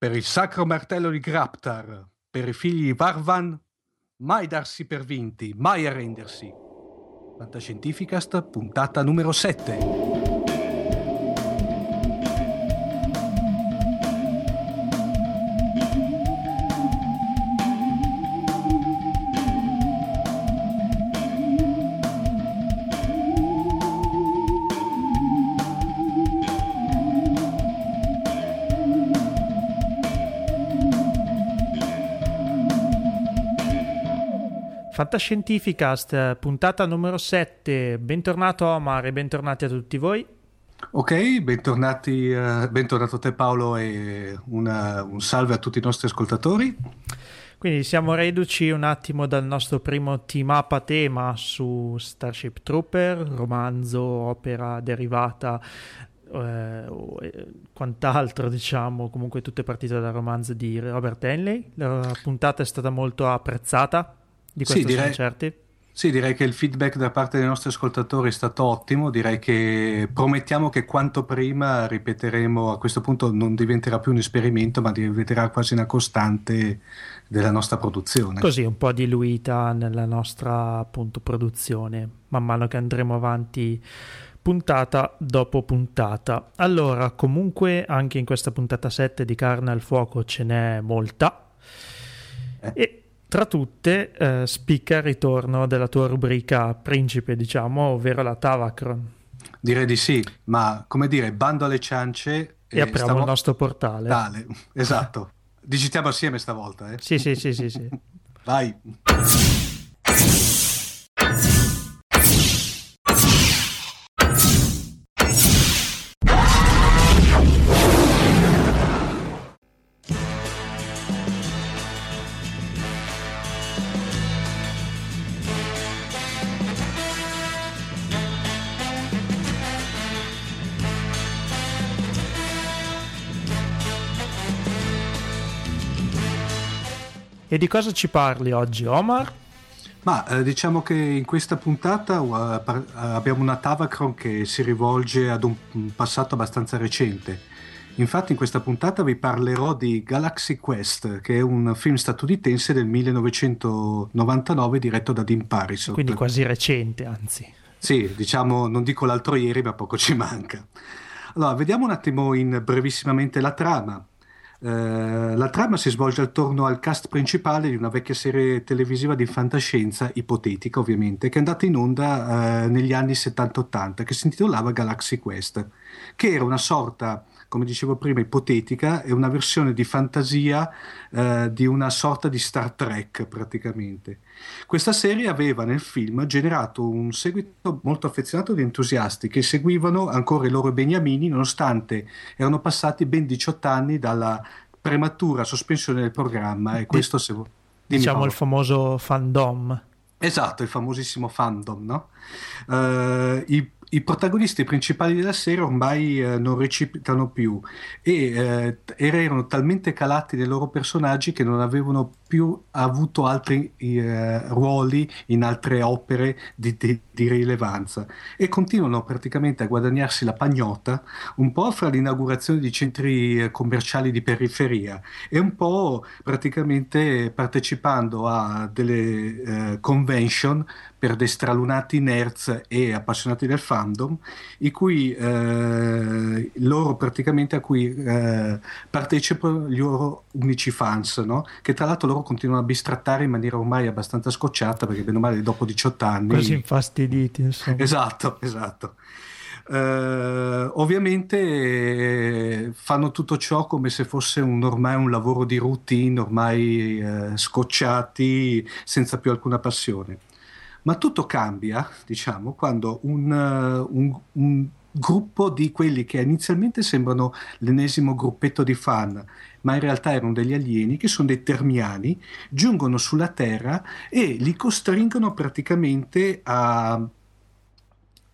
Per il sacro martello di Graptar, per i figli di Varvan, mai darsi per vinti, mai arrendersi. Fantascientificast, puntata numero 7. Fantascientificast, puntata numero 7. Bentornato Omar e bentornati a tutti voi. Ok, bentornati, uh, bentornato a te Paolo e una, un salve a tutti i nostri ascoltatori. Quindi siamo reduci un attimo dal nostro primo team up a tema su Starship Trooper, romanzo, opera derivata eh, quant'altro, diciamo, comunque tutte partite dal romanzo di Robert Henley. La puntata è stata molto apprezzata di questo sì, direi, certi? Sì, direi che il feedback da parte dei nostri ascoltatori è stato ottimo, direi che promettiamo che quanto prima ripeteremo, a questo punto non diventerà più un esperimento, ma diventerà quasi una costante della nostra produzione. Così, un po' diluita nella nostra appunto produzione, man mano che andremo avanti puntata dopo puntata. Allora, comunque anche in questa puntata 7 di Carne al Fuoco ce n'è molta. Eh. E tra tutte eh, spicca il ritorno della tua rubrica principe, diciamo, ovvero la Tavacron. Direi di sì, ma come dire, bando alle ciance e, e apriamo stavo... il nostro portale. Dale, esatto. Digitiamo assieme stavolta, eh? Sì, sì, sì, sì, sì. Vai. E di cosa ci parli oggi, Omar? Ma eh, diciamo che in questa puntata uh, par- abbiamo una Tavacron che si rivolge ad un, un passato abbastanza recente. Infatti in questa puntata vi parlerò di Galaxy Quest, che è un film statunitense del 1999 diretto da Dean Parisot. Quindi quasi recente, anzi. Sì, diciamo, non dico l'altro ieri, ma poco ci manca. Allora, vediamo un attimo in brevissimamente la trama. Eh, la trama si svolge attorno al cast principale di una vecchia serie televisiva di fantascienza, ipotetica ovviamente, che è andata in onda uh, negli anni 70-80, che si intitolava Galaxy Quest, che era una sorta come dicevo prima, ipotetica, è una versione di fantasia eh, di una sorta di Star Trek praticamente. Questa serie aveva nel film generato un seguito molto affezionato di entusiasti che seguivano ancora i loro beniamini nonostante erano passati ben 18 anni dalla prematura sospensione del programma e questo se Dimmi diciamo il famoso fandom. Esatto, il famosissimo fandom, no? Uh, i i protagonisti principali della serie ormai eh, non recitano più e eh, erano talmente calati nei loro personaggi che non avevano più avuto altri eh, ruoli in altre opere di, di, di, rilevanza e continuano praticamente a guadagnarsi la pagnotta un po' fra l'inaugurazione di centri eh, commerciali di periferia e un po' praticamente partecipando a delle eh, convention per dei stralunati nerds e appassionati del fandom, i cui eh, loro praticamente a cui eh, partecipano gli loro unici fans, no? che tra l'altro loro continuano a bistrattare in maniera ormai abbastanza scocciata, perché bene o male dopo 18 anni... Quasi infastiditi, insomma. Esatto, esatto. Uh, ovviamente fanno tutto ciò come se fosse un, ormai un lavoro di routine, ormai uh, scocciati, senza più alcuna passione. Ma tutto cambia, diciamo, quando un, uh, un, un gruppo di quelli che inizialmente sembrano l'ennesimo gruppetto di fan, ma in realtà erano degli alieni, che sono dei termiani, giungono sulla Terra e li costringono praticamente a,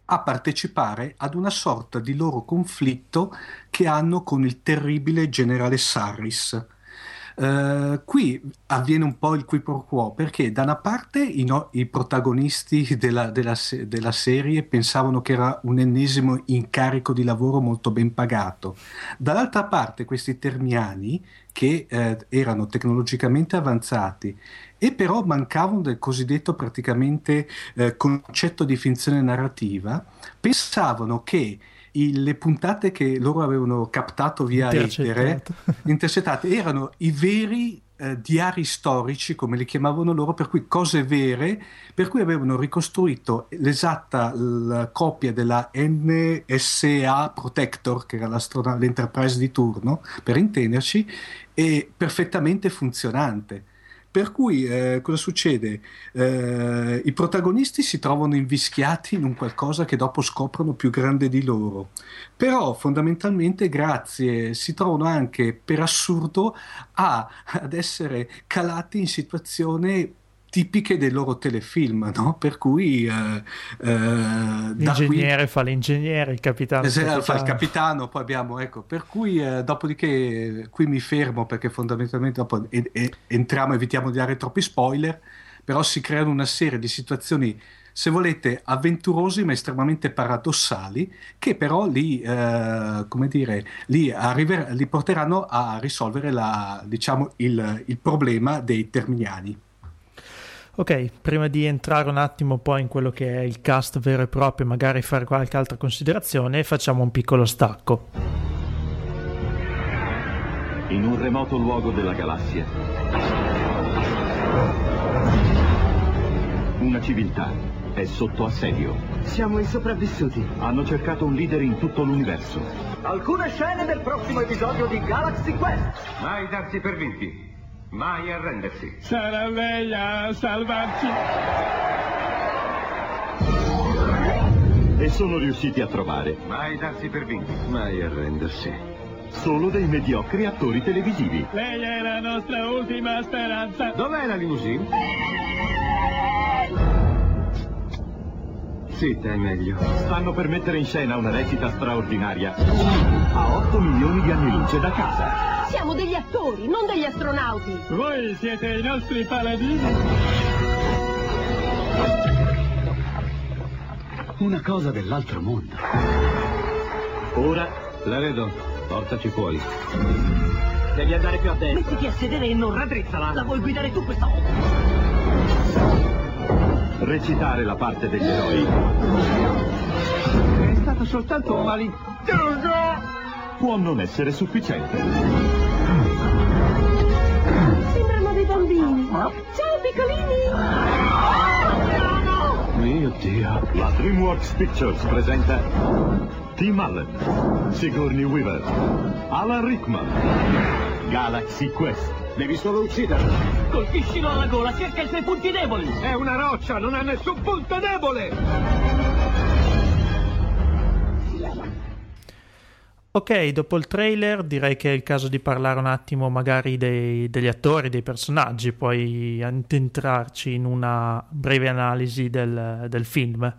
a partecipare ad una sorta di loro conflitto che hanno con il terribile generale Sarris Uh, qui avviene un po' il qui pro quo perché da una parte i, no, i protagonisti della, della, della, serie pensavano che era un ennesimo incarico di lavoro molto ben pagato, dall'altra parte questi termiani che eh, erano tecnologicamente avanzati e però mancavano del cosiddetto praticamente eh, concetto di finzione narrativa, pensavano che i, le puntate che loro avevano captato via etere, intercettate, erano i veri eh, diari storici, come li chiamavano loro, per cui cose vere, per cui avevano ricostruito l'esatta copia della NSA Protector, che era l'Enterprise di turno, per intenderci, e perfettamente funzionante. Per cui eh, cosa succede? Eh, I protagonisti si trovano invischiati in un qualcosa che dopo scoprono più grande di loro, però fondamentalmente grazie si trovano anche per assurdo a, ad essere calati in situazioni tipiche dei loro telefilm, no? Per cui eh, eh, l'ingegnere qui... fa l'ingegnere, il capitano, esatto, fa il capitano, poi abbiamo, ecco, per cui eh, dopodiché qui mi fermo perché fondamentalmente dopo e, e, entriamo, evitiamo di dare troppi spoiler, però si creano una serie di situazioni se volete, avventurosi ma estremamente paradossali, che però li, eh, come dire, li, arriver- li porteranno a risolvere la, diciamo, il, il problema dei terminiani. Ok, prima di entrare un attimo poi in quello che è il cast vero e proprio, magari fare qualche altra considerazione, facciamo un piccolo stacco. In un remoto luogo della galassia, una civiltà è sotto assedio. Siamo i sopravvissuti. Hanno cercato un leader in tutto l'universo. Alcune scene del prossimo episodio di Galaxy Quest. Mai darsi per vinti. Mai arrendersi. Sarà lei a salvarci. E sono riusciti a trovare. Mai darsi per vinti. Mai arrendersi. Solo dei mediocri attori televisivi. Lei è la nostra ultima speranza. Dov'è la limousine? Zitta è meglio. Stanno per mettere in scena una recita straordinaria. A 8 milioni di anni luce da casa. Siamo degli attori, non degli astronauti. Voi siete i nostri paladini. Una cosa dell'altro mondo. Ora, Laredo, portaci fuori. Devi andare più a destra. Mettiti a sedere e non raddrizzala. La vuoi guidare tu questa volta? Recitare la parte degli eroi. È stato soltanto un malintento può non essere sufficiente. Sembrano dei bambini. Ciao piccolini! Mio Dio. La DreamWorks Pictures presenta Tim Allen, Sigourney Weaver, Alan Rickman, Galaxy Quest. Devi solo ucciderlo. Colpiscilo alla gola, cerca i suoi punti deboli. È una roccia, non ha nessun punto debole. Ok, dopo il trailer direi che è il caso di parlare un attimo magari dei, degli attori, dei personaggi, poi addentrarci in una breve analisi del, del, film.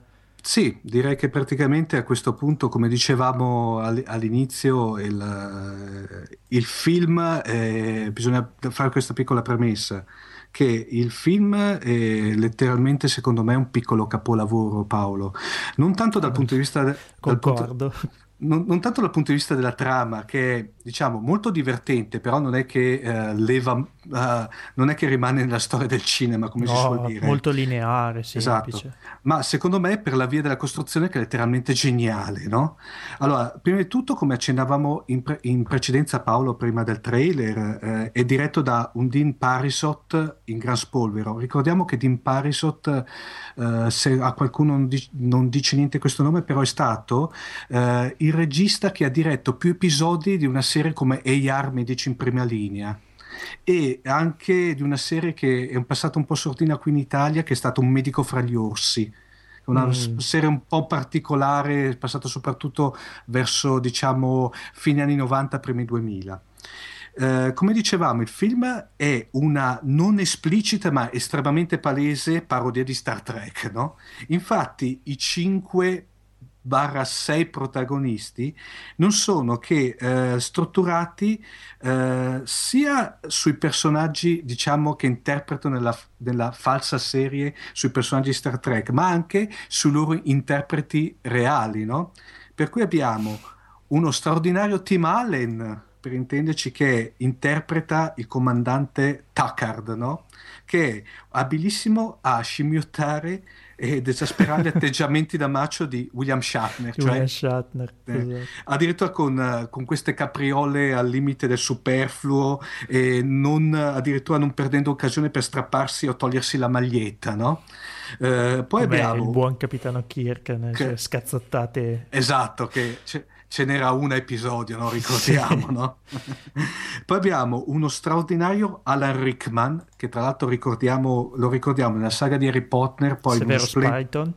Sì, direi che praticamente a questo punto, come dicevamo all'inizio, il, il film, eh, bisogna fare questa piccola premessa, che il film è letteralmente secondo me un piccolo capolavoro Paolo, non tanto dal punto di vista... Concordo. Punto, non, non, tanto dal punto di vista della trama, che è diciamo molto divertente, però non è che uh, leva, uh, non è che rimane nella storia del cinema, come no, si suol dire. Molto lineare, semplice. Esatto. Ma secondo me per la via della costruzione che è letteralmente geniale, no? Allora, prima di tutto, come accennavamo in, pre- in precedenza Paolo prima del trailer, eh, è diretto da un Dean Parisot in gran spolvero. Ricordiamo che Dean Parisot, eh, se a qualcuno non, dice, non dice niente questo nome, però è stato eh, il regista che ha diretto più episodi di una serie come AR Medici in prima linea e anche di una serie che è passata un po' sortina qui in Italia che è stato Un medico fra gli orsi una mm. serie un po' particolare passata soprattutto verso diciamo fine anni 90 primi 2000 Uh, come dicevamo, il film è una non esplicita ma estremamente palese parodia di Star Trek, no? Infatti i cinque barra 6 protagonisti non sono che eh, strutturati eh, sia sui personaggi diciamo che interpretano nella, nella, falsa serie sui personaggi Star Trek ma anche sui loro interpreti reali no? per cui abbiamo uno straordinario Tim Allen per intenderci che interpreta il comandante Tuckard no? che è abilissimo a scimmiottare ed esasperare gli atteggiamenti da macio di William Shatner. Cioè, William Shatner eh, esatto. Addirittura con, con, queste capriole al limite del superfluo e non, addirittura non perdendo occasione per strapparsi o togliersi la maglietta, no? Eh, poi Beh, abbiamo... Il buon capitano Kirk, che... scazzottate... Esatto, che... Cioè, ce n'era un episodio, no? ricordiamo. Sì. No? Poi abbiamo uno straordinario Alan Rickman, che tra l'altro ricordiamo, lo ricordiamo nella saga di Harry Potter. Poi Severo splen- Spyton.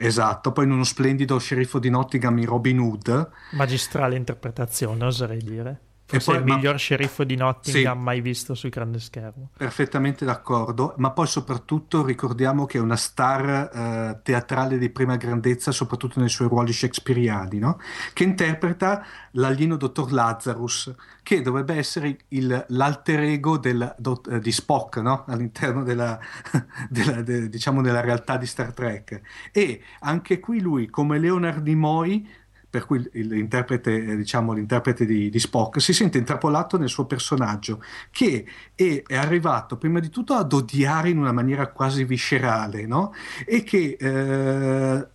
Esatto, poi in uno splendido sceriffo di Nottingham in Robin Hood. Magistrale interpretazione, oserei dire. Forse poi, il miglior ma... sceriffo di Nottingham sì, mai visto sul grande schermo. Perfettamente d'accordo, ma poi soprattutto ricordiamo che è una star eh, teatrale di prima grandezza, soprattutto nei suoi ruoli shakespeariani, no? che interpreta l'alieno dottor Lazarus, che dovrebbe essere il, l'alter ego del, do, eh, di Spock no? all'interno della, della, de, diciamo della realtà di Star Trek. E anche qui lui, come Leonard Nimoy, per cui l'interprete, eh, diciamo, l'interprete di, di, Spock si sente intrappolato nel suo personaggio, che è, è, arrivato prima di tutto ad odiare in una maniera quasi viscerale, no? e che eh,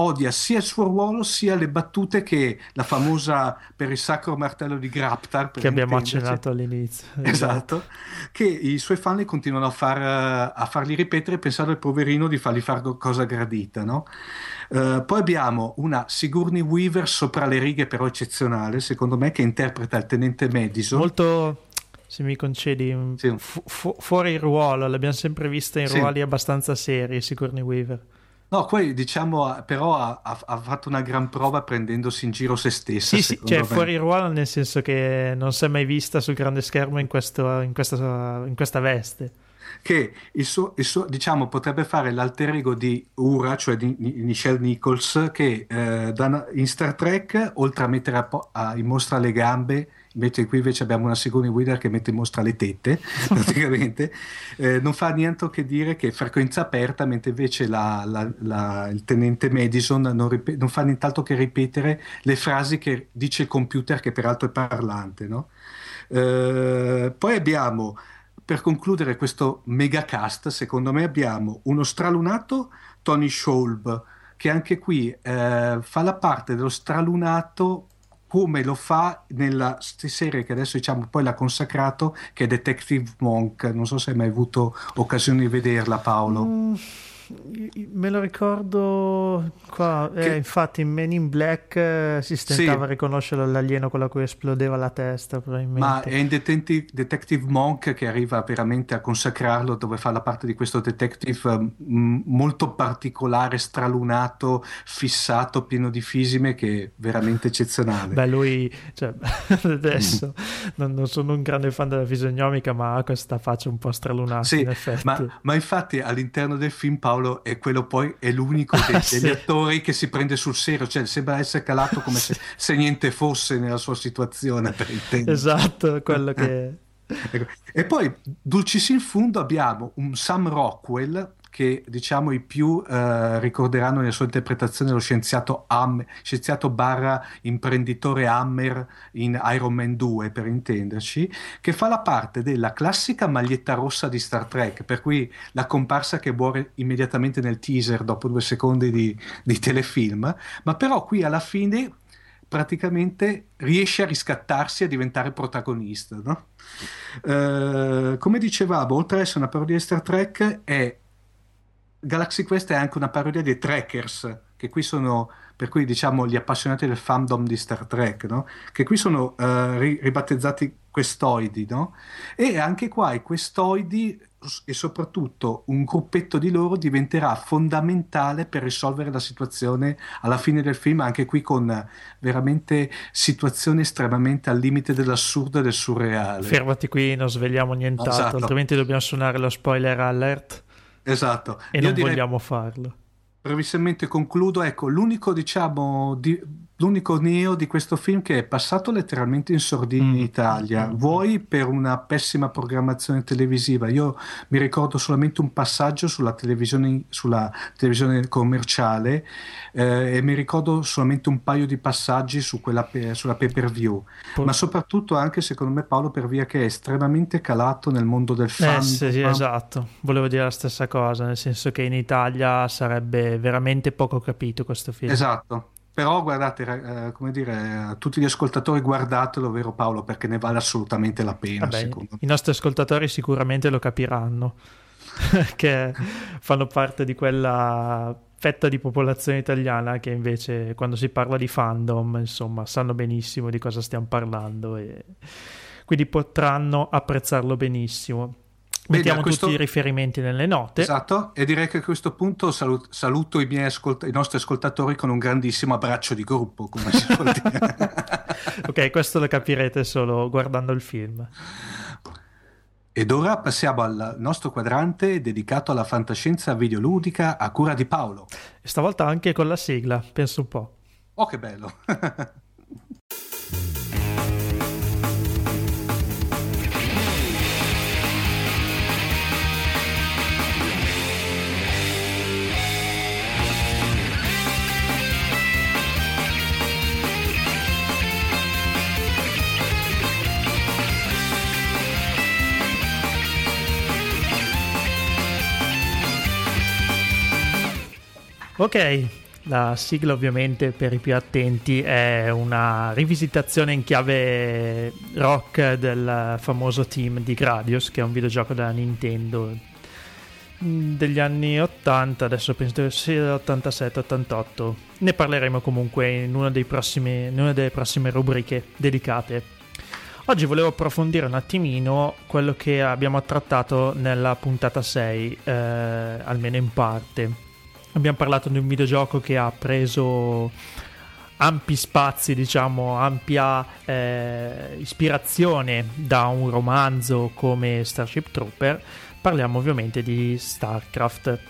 odia sia il suo ruolo sia le battute che la famosa per il sacro martello di Graptar che abbiamo accennato all'inizio esatto che i suoi fan continuano a, far, a fargli ripetere pensando al poverino di fargli fare cosa gradita no? Uh, poi abbiamo una Sigourney Weaver sopra le righe però eccezionale secondo me che interpreta il tenente Madison molto se mi concedi sì. fu- fu- fuori il ruolo l'abbiamo sempre vista in sì. ruoli abbastanza seri Sigourney Weaver No, poi diciamo, però ha, ha, fatto una gran prova prendendosi in giro se stessa. Sì, sì, cioè me. fuori ruolo nel senso che non si è mai vista sul grande schermo in, questo, in, questa, in questa, veste. Che il suo, il suo, diciamo, potrebbe fare l'alter ego di Ura, cioè di, Michelle Nichols, che eh, in Star Trek, oltre a mettere a, a, in mostra le gambe invece qui invece abbiamo una Sigourney Weaver che mette in mostra le tette praticamente eh, non fa niente che dire che frequenza aperta mentre invece la, la, la, il tenente Madison non, rip- non, fa nient'altro che ripetere le frasi che dice il computer che peraltro è parlante no? eh, poi abbiamo per concludere questo megacast secondo me abbiamo uno stralunato Tony Sholb che anche qui eh, fa la parte dello stralunato come lo fa nella serie che adesso diciamo poi l'ha consacrato che è Detective Monk. Non so se hai mai avuto occasione di vederla Paolo. Mm, Me lo ricordo qua, eh, che... eh, infatti in Men in Black eh, si stentava sì. a riconoscere l'alieno con la cui esplodeva la testa probabilmente. Ma è in Detective, detective Monk che arriva veramente a consacrarlo dove fa la parte di questo detective m- mm, molto particolare, stralunato, fissato, pieno di fisime che è veramente eccezionale. Beh lui, cioè, adesso non, non, sono un grande fan della fisionomica ma ha questa faccia un po' stralunata sì, in effetti. Ma, ma infatti all'interno del film Paolo Paolo è quello poi è l'unico dei, ah, degli attori che si prende sul serio, cioè sembra essere calato come se, se niente fosse nella sua situazione. Per esatto, quello che... Ecco. E poi, dulcis in fundo, abbiamo un Sam Rockwell che diciamo i più eh, ricorderanno nella sua interpretazione lo scienziato, Hammer, scienziato barra imprenditore Hammer in Iron Man 2 per intenderci, che fa la parte della classica maglietta rossa di Star Trek, per cui la comparsa che muore immediatamente nel teaser dopo due secondi di, di telefilm, ma però qui alla fine praticamente riesce a riscattarsi e a diventare protagonista. No? Uh, come dicevamo, oltre ad essere una parodia di Star Trek, è Galaxy Quest è anche una parodia dei Trekkers, che qui sono, per cui diciamo gli appassionati del fandom di Star Trek, no? che qui sono uh, ribattezzati questoidi, no? e anche qua i questoidi e soprattutto un gruppetto di loro diventerà fondamentale per risolvere la situazione alla fine del film, anche qui con veramente situazioni estremamente al limite dell'assurdo e del surreale. Fermati qui, non svegliamo nient'altro, esatto. altrimenti dobbiamo suonare lo spoiler alert. Esatto. E Io non direi... vogliamo farlo. brevissimamente concludo. Ecco, l'unico, diciamo, di, l'unico neo di questo film che è passato letteralmente in sordina in Mm. Italia, Mm. vuoi per una pessima programmazione televisiva. Io mi ricordo solamente un passaggio sulla televisione, sulla televisione commerciale eh, e mi ricordo solamente un paio di passaggi su quella sulla pay per view. Po- Ma soprattutto anche secondo me Paolo per via che è estremamente calato nel mondo del Eh, fan. sì, sì, esatto, volevo dire la stessa cosa, nel senso che in Italia sarebbe veramente poco capito questo film. Esatto. Però guardate, eh, come dire, a tutti gli ascoltatori guardatelo, vero Paolo, perché ne vale assolutamente la pena, Vabbè, i nostri ascoltatori sicuramente lo capiranno, che fanno parte di quella fetta di popolazione italiana che invece quando si parla di fandom, insomma, sanno benissimo di cosa stiamo parlando e quindi potranno apprezzarlo benissimo. Mettiamo questo- tutti i riferimenti nelle note. Esatto, e direi che a questo punto salu- saluto i, ascolt- i nostri ascoltatori con un grandissimo abbraccio di gruppo, come si suol dire. Ok, questo lo capirete solo guardando il film. Ed ora passiamo al nostro quadrante dedicato alla fantascienza videoludica a cura di Paolo. E stavolta anche con la sigla, penso un po'. Oh, che bello! Ok, la sigla ovviamente per i più attenti è una rivisitazione in chiave rock del famoso team di Gradius, che è un videogioco della Nintendo mm, degli anni 80, adesso penso sia 87-88. Ne parleremo comunque in una, prossimi- in una delle prossime rubriche dedicate. Oggi volevo approfondire un attimino quello che abbiamo trattato nella puntata 6, eh, almeno in parte. Abbiamo parlato di un videogioco che ha preso ampi spazi, diciamo, ampia eh, ispirazione da un romanzo come Starship Trooper. Parliamo ovviamente di StarCraft,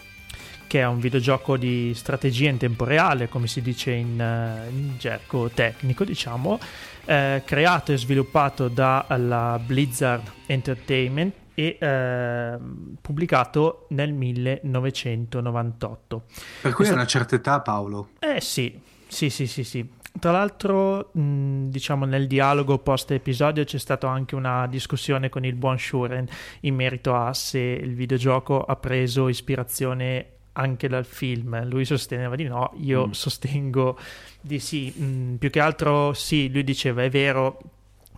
che è un videogioco di strategia in tempo reale, come si dice in, eh, in gergo tecnico, diciamo, eh, creato e sviluppato dalla Blizzard Entertainment e eh, pubblicato nel 1998. Per cui è una certa età, Paolo. Eh sì, sì, sì, sì, sì. Tra l'altro, mh, diciamo, nel dialogo post-episodio c'è stata anche una discussione con il buon Shuren in merito a se il videogioco ha preso ispirazione anche dal film. Lui sosteneva di no, io Mm. sostengo di sì. Mh, più che altro sì, lui diceva è vero,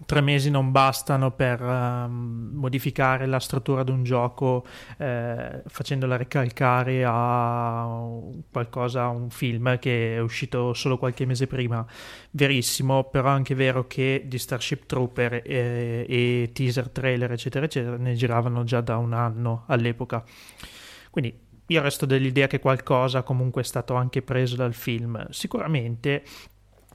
tre mesi non bastano per ehm, modificare la struttura di un gioco eh, facendola ricalcare a qualcosa, un film che è uscito solo qualche mese prima. Verissimo, però è anche vero che di Starship Trooper eh, e teaser trailer eccetera eccetera ne giravano già da un anno all'epoca. Quindi io resto dell'idea che qualcosa comunque è stato anche preso dal film. Sicuramente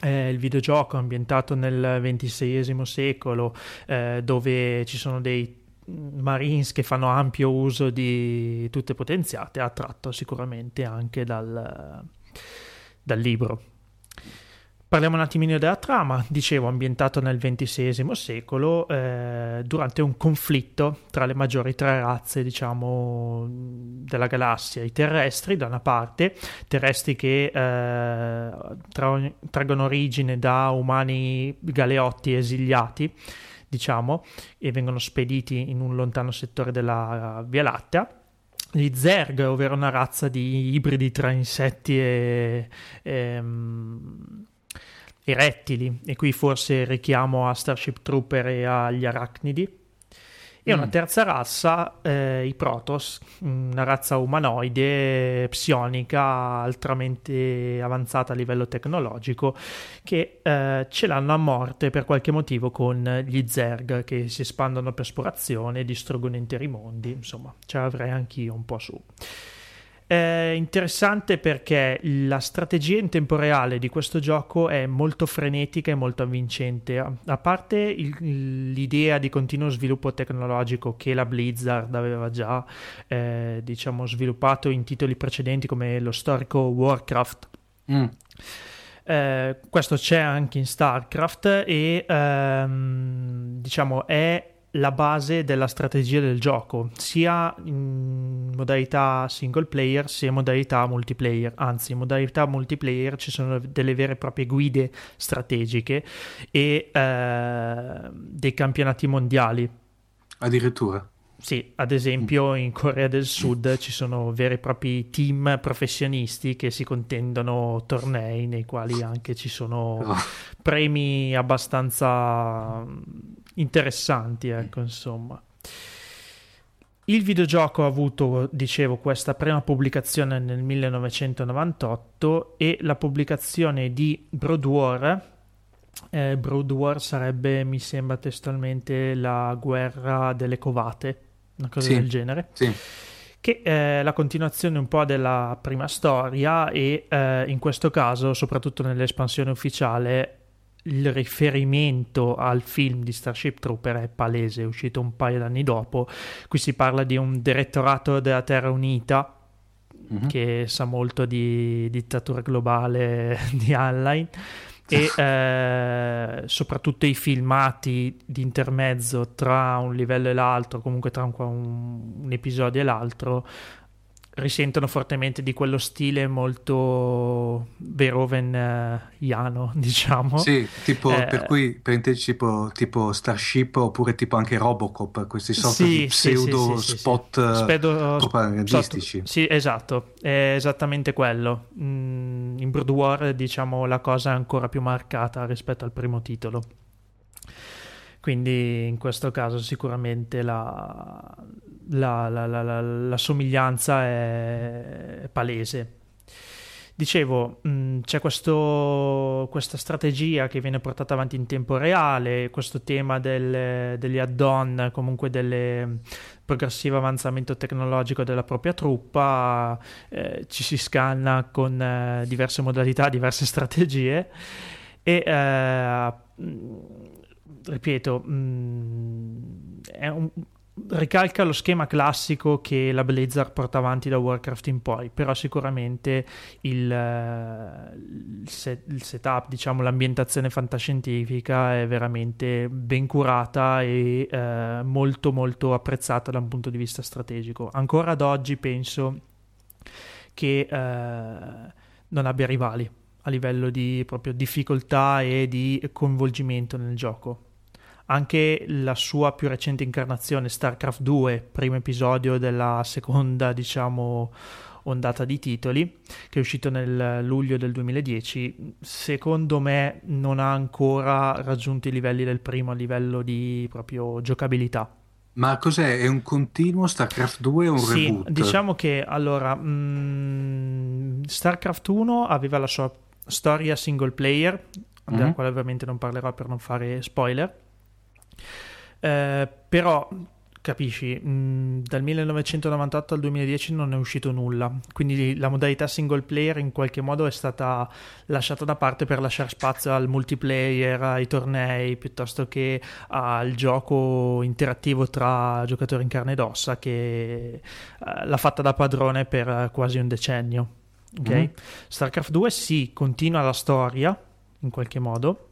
eh, il videogioco ambientato nel XXVI secolo, eh, dove ci sono dei Marines che fanno ampio uso di tutte potenziate, ha tratto sicuramente anche dal, dal libro. Parliamo un attimino della trama, dicevo ambientato nel XX secolo eh, durante un conflitto tra le maggiori tre razze diciamo della galassia, i terrestri da una parte, terrestri che eh, tra- traggono origine da umani galeotti esiliati diciamo e vengono spediti in un lontano settore della Via Lattea. Gli Zerg, ovvero una razza di ibridi tra insetti e, ehm, e rettili, e qui forse richiamo a Starship Trooper e agli arachnidi. E una Mm. terza razza, eh, i Protoss, una razza umanoide psionica altamente avanzata a livello tecnologico, che eh, ce l'hanno a morte per qualche motivo con gli Zerg che si espandono per esplorazione, distruggono interi mondi, insomma, ce l'avrei anch'io un po' su. È interessante perché la strategia in tempo reale di questo gioco è molto frenetica e molto avvincente. A parte il, l'idea di continuo sviluppo tecnologico che la Blizzard aveva già eh, diciamo, sviluppato in titoli precedenti come lo storico Warcraft. Mm. Eh, questo c'è anche in StarCraft e ehm, diciamo è la base della strategia del gioco, sia in modalità single player sia in modalità multiplayer. Anzi, in modalità multiplayer ci sono delle vere e proprie guide strategiche e eh, dei campionati mondiali. Addirittura. Sì, ad esempio in Corea del Sud ci sono veri e propri team professionisti che si contendono tornei nei quali anche ci sono oh. premi abbastanza interessanti, ecco, insomma. Il videogioco ha avuto, dicevo, questa prima pubblicazione nel 1998 e la pubblicazione di Brood War. Eh, Brood War sarebbe, mi sembra testualmente, la guerra delle covate, una cosa sì, del genere. Sì. Che è la continuazione un po' della prima storia e eh, in questo caso, soprattutto nell'espansione ufficiale, il riferimento al film di Starship Trooper è palese, è uscito un paio d'anni dopo. Qui si parla di un direttorato della Terra Unita mm-hmm. che sa molto di dittatura globale di Heinlein e eh, soprattutto i filmati di intermezzo tra un livello e l'altro, comunque tra un, un episodio e l'altro, risentono fortemente di quello stile molto Verhoeven-iano, diciamo. Sì, tipo, eh, per cui per tipo, tipo, Starship oppure tipo anche Robocop, questi sorti sì, di pseudo sì, sì, spot Spedo, propagandistici. Sì, esatto, è esattamente quello. Mm, in Brood War, diciamo, la cosa è ancora più marcata rispetto al primo titolo. Quindi in questo caso sicuramente la, la, la, la, somiglianza è, è palese. Dicevo, mh, mm, c'è questo, questa strategia che viene portata avanti in tempo reale, questo tema del, degli add-on, comunque del progressivo avanzamento tecnologico della propria truppa, eh, ci si scanna con eh, diverse modalità, diverse strategie e eh, ripeto, mh, è un, ricalca lo schema classico che la Blizzard porta avanti da Warcraft in poi, però sicuramente il, il, set, il, setup, diciamo l'ambientazione fantascientifica è veramente ben curata e eh, molto molto apprezzata da un punto di vista strategico. Ancora ad oggi penso che eh, non abbia rivali a livello di proprio difficoltà e di coinvolgimento nel gioco anche la sua più recente incarnazione, StarCraft 2, primo episodio della seconda, diciamo, ondata di titoli, che è uscito nel luglio del 2010, secondo me non ha ancora raggiunto i livelli del primo a livello di proprio giocabilità. Ma cos'è? È un continuo StarCraft 2 o un sì, reboot? Diciamo che allora mh, mm, StarCraft 1 aveva la sua storia single player, mm-hmm. della quale ovviamente non parlerò per non fare spoiler eh, però capisci, mh, dal 1998 al 2010 non è uscito nulla, quindi la modalità single player in qualche modo è stata lasciata da parte per lasciare spazio al multiplayer, ai tornei, piuttosto che al gioco interattivo tra giocatori in carne ed ossa che uh, l'ha fatta da padrone per quasi un decennio. Okay? Mm-hmm. StarCraft 2 sì, continua la storia in qualche modo.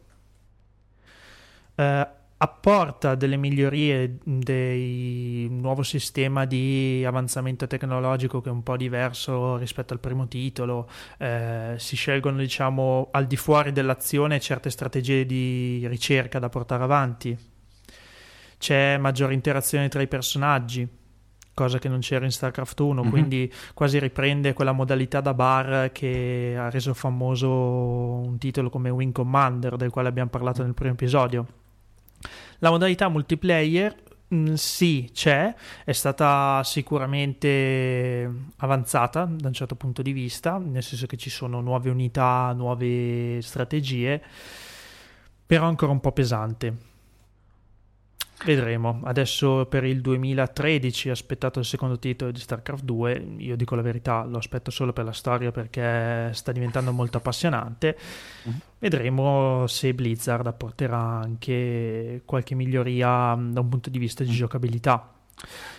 Uh, apporta delle migliorie del nuovo sistema di avanzamento tecnologico che è un po' diverso rispetto al primo titolo, eh, si scelgono diciamo al di fuori dell'azione certe strategie di ricerca da portare avanti, c'è maggiore interazione tra i personaggi, cosa che non c'era in StarCraft 1, mm-hmm. quindi quasi riprende quella modalità da bar che ha reso famoso un titolo come Wing Commander, del quale abbiamo parlato nel primo episodio. La modalità multiplayer mm, sì, c'è, è stata sicuramente avanzata da un certo punto di vista, nel senso che ci sono nuove unità, nuove strategie, però ancora un po' pesante. Vedremo. Adesso per il 2013 aspettato il secondo titolo di StarCraft 2. Io dico la verità, lo aspetto solo per la storia perché sta diventando molto appassionante. Mm-hmm. Vedremo se Blizzard apporterà anche qualche miglioria da un punto di vista di giocabilità.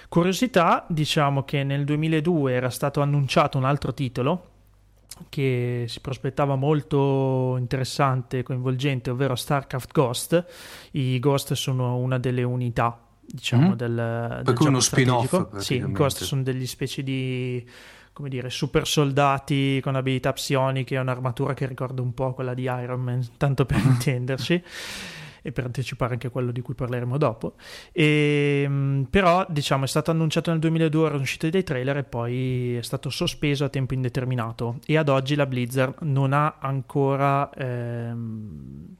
Curiosità, diciamo che nel 2002 era stato annunciato un altro titolo che si prospettava molto interessante e coinvolgente, ovvero StarCraft Ghost. I Ghost sono una delle unità, diciamo, mm. del, del uno spin-off. Sì, i Ghost sono degli specie di come dire, super soldati con abilità psioniche e un'armatura che ricorda un po' quella di Iron Man, tanto per intenderci e per anticipare anche quello di cui parleremo dopo. E, ehm, però, diciamo, è stato annunciato nel 2002, erano usciti dei trailer e poi è stato sospeso a tempo indeterminato. E ad oggi la Blizzard non ha ancora. Ehm,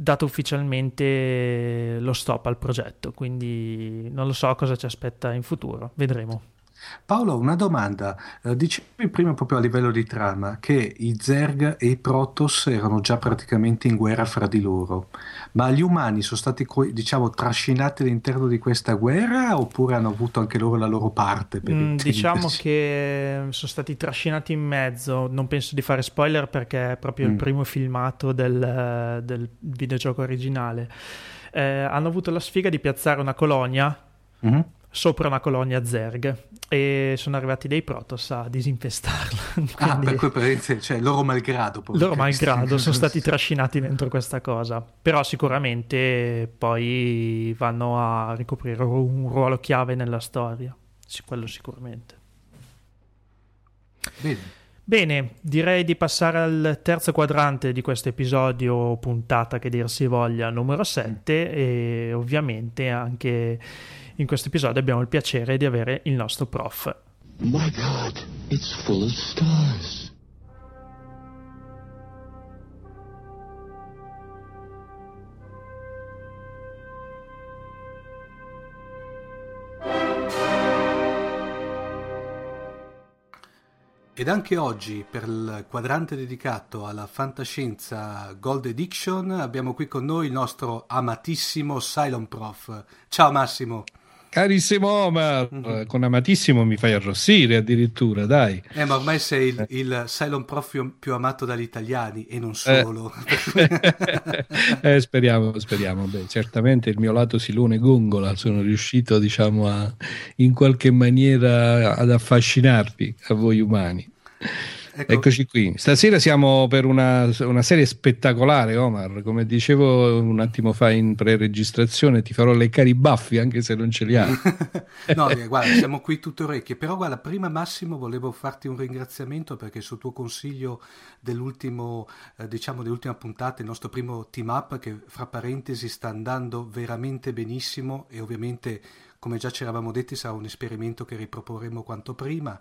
dato ufficialmente lo stop al progetto, quindi non lo so cosa ci aspetta in futuro, vedremo. Paolo, una domanda. Eh, dicevi prima proprio a livello di trama che i Zerg e i Protoss erano già praticamente in guerra fra di loro, ma gli umani sono stati, diciamo, trascinati all'interno di questa guerra oppure hanno avuto anche loro la loro parte? Mm, diciamo che sono stati trascinati in mezzo, non penso di fare spoiler perché è proprio mm. il primo filmato del, del videogioco originale. Eh, hanno avuto la sfiga di piazzare una colonia. Mm-hmm sopra una colonia Zerg e sono arrivati dei Protoss a disinfestarla. Quindi, ah, per cui cioè loro malgrado. Loro malgrado sono stati trascinati dentro questa cosa, però sicuramente poi vanno a ricoprire un ruolo chiave nella storia, sì, quello sicuramente. Bene. Bene, direi di passare al terzo quadrante di questo episodio, puntata che dir si voglia, numero 7 e ovviamente anche in questo episodio abbiamo il piacere di avere il nostro prof. My God, it's full of stars. Ed anche oggi, per il quadrante dedicato alla fantascienza Gold Edition, abbiamo qui con noi il nostro amatissimo Cylon Prof. Ciao Massimo! Carissimo Omar, mm-hmm. con amatissimo mi fai arrossire addirittura, dai. Eh, ma ormai sei il, il Cylon Prof più amato dagli italiani e non eh. solo. Eh, eh, speriamo, speriamo. Beh, certamente il mio lato silone gongola sono riuscito, diciamo, a, in qualche maniera ad affascinarvi, a voi umani. Ecco. Eccoci qui. Stasera siamo per una, una, serie spettacolare, Omar. Come dicevo un attimo fa in pre-registrazione, ti farò leccare i baffi anche se non ce li hai. no, eh, guarda, siamo qui tutte orecchie. Però, guarda, prima Massimo volevo farti un ringraziamento perché sul tuo consiglio dell'ultimo, eh, diciamo, dell'ultima puntata, il nostro primo team up, che fra parentesi sta andando veramente benissimo e ovviamente, come già ci eravamo detti, sarà un esperimento che riproporremo quanto prima.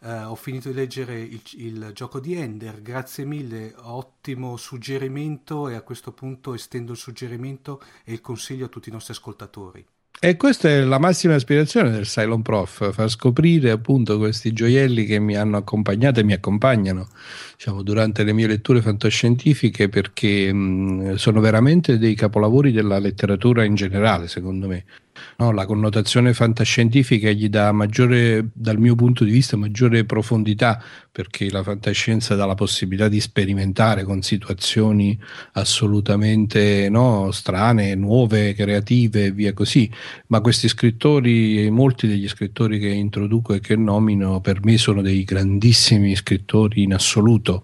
Uh, ho finito di leggere il, il, gioco di Ender, grazie mille, ottimo suggerimento e a questo punto estendo il suggerimento e il consiglio a tutti i nostri ascoltatori. E questa è la massima aspirazione del Cylon Prof, far scoprire appunto questi gioielli che mi hanno accompagnato e mi accompagnano diciamo, durante le mie letture fantascientifiche perché mh, sono veramente dei capolavori della letteratura in generale, secondo me. No, la connotazione fantascientifica gli dà maggiore, dal mio punto di vista, maggiore profondità perché la fantascienza dà la possibilità di sperimentare con situazioni assolutamente no, strane, nuove, creative e via così. Ma questi scrittori, molti degli scrittori che introduco e che nomino, per me sono dei grandissimi scrittori in assoluto.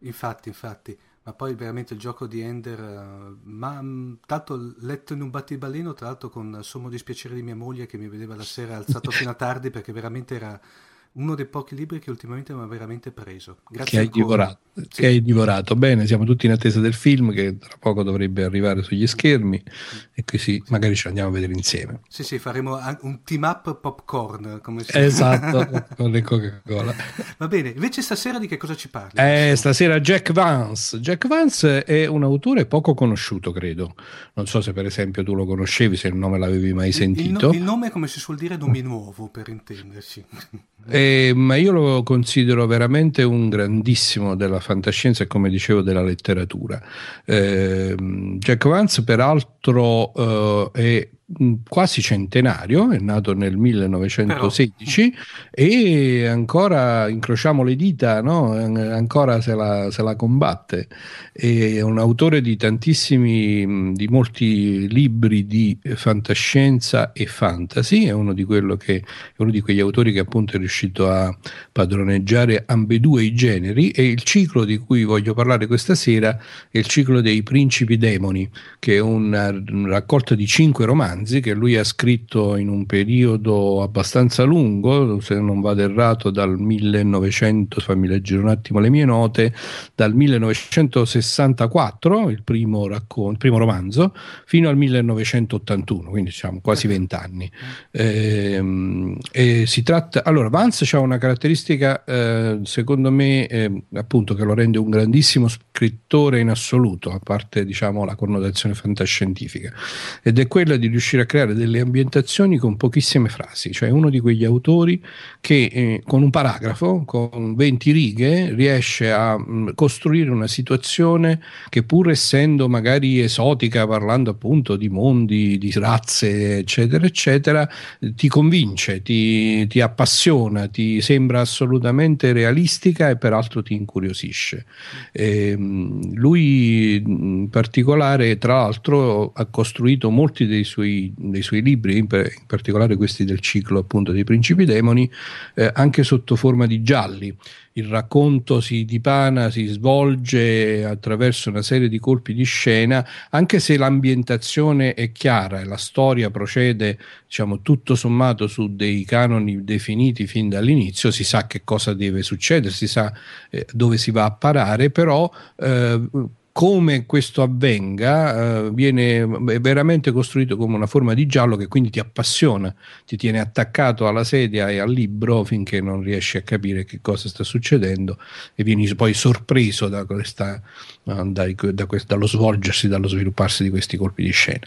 Infatti, infatti ma poi veramente il gioco di Ender, uh, ma mh, tanto letto in un battibaleno, tra l'altro con sommo dispiacere di mia moglie che mi vedeva la sera alzato fino a tardi perché veramente era uno dei pochi libri che ultimamente mi ha veramente preso. Grazie che hai, divorato, sì. che hai divorato. Bene, siamo tutti in attesa del film che tra poco dovrebbe arrivare sugli schermi e così sì. magari ce l'andiamo a vedere insieme. Sì, sì, faremo un team up popcorn. Come si esatto, con le Coca-Cola. Va bene, invece stasera di che cosa ci parli? Eh, stasera Jack Vance. Jack Vance è un autore poco conosciuto, credo. Non so se per esempio tu lo conoscevi, se il nome l'avevi mai sentito. Il, no, il nome, come si suol dire, non mi è nuovo, per intenderci. E eh, ma io lo considero veramente un grandissimo della fantascienza e come dicevo della letteratura. Eh, Jack Vance peraltro eh, è quasi centenario, è nato nel 1916 Però... e ancora incrociamo le dita, no? ancora se la, se la, combatte. È un autore di tantissimi, di molti libri di fantascienza e fantasy, è uno di, che, è uno di quegli autori che appunto è riuscito a padroneggiare ambedue i generi e il ciclo di cui voglio parlare questa sera è il ciclo dei principi demoni, che è una, una raccolta di cinque romanzi romanzi che lui ha scritto in un periodo abbastanza lungo, se non vado errato, dal 1900, fammi leggere un attimo le mie note, dal 1964, il primo, raccon- il primo romanzo, fino al 1981, quindi diciamo quasi vent'anni. Eh, eh, si tratta, allora, Vance ha una caratteristica, eh, secondo me, eh, appunto, che lo rende un grandissimo scrittore in assoluto, a parte diciamo la connotazione fantascientifica, ed è quella di riuscire riuscire a creare delle ambientazioni con pochissime frasi, cioè uno di quegli autori che eh, con un paragrafo, con 20 righe, riesce a mh, mm, costruire una situazione che pur essendo magari esotica, parlando appunto di mondi, di razze, eccetera, eccetera, ti convince, ti, ti appassiona, ti sembra assolutamente realistica e peraltro ti incuriosisce. E, ehm, lui in particolare, tra l'altro, ha costruito molti dei suoi dei, suoi libri, in, in, particolare questi del ciclo appunto dei principi demoni, eh, anche sotto forma di gialli. Il racconto si dipana, si svolge attraverso una serie di colpi di scena, anche se l'ambientazione è chiara e la storia procede, diciamo, tutto sommato su dei canoni definiti fin dall'inizio, si sa che cosa deve succedere, si sa eh, dove si va a parare, però eh, come questo avvenga eh, viene veramente costruito come una forma di giallo che quindi ti appassiona, ti tiene attaccato alla sedia e al libro finché non riesci a capire che cosa sta succedendo e vieni poi sorpreso da questa dai, da questo, dallo svolgersi, dallo svilupparsi di questi colpi di scena.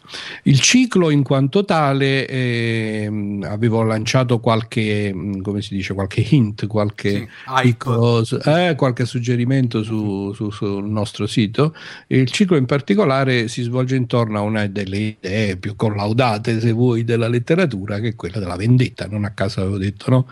Il ciclo in quanto tale eh, avevo lanciato qualche, come si dice, qualche hint, qualche, sì, piccolo, eh, qualche suggerimento su, su, sul nostro sito. Il ciclo in particolare si svolge intorno a una delle idee più collaudate, se vuoi, della letteratura, che è quella della vendetta. Non a caso avevo detto, no?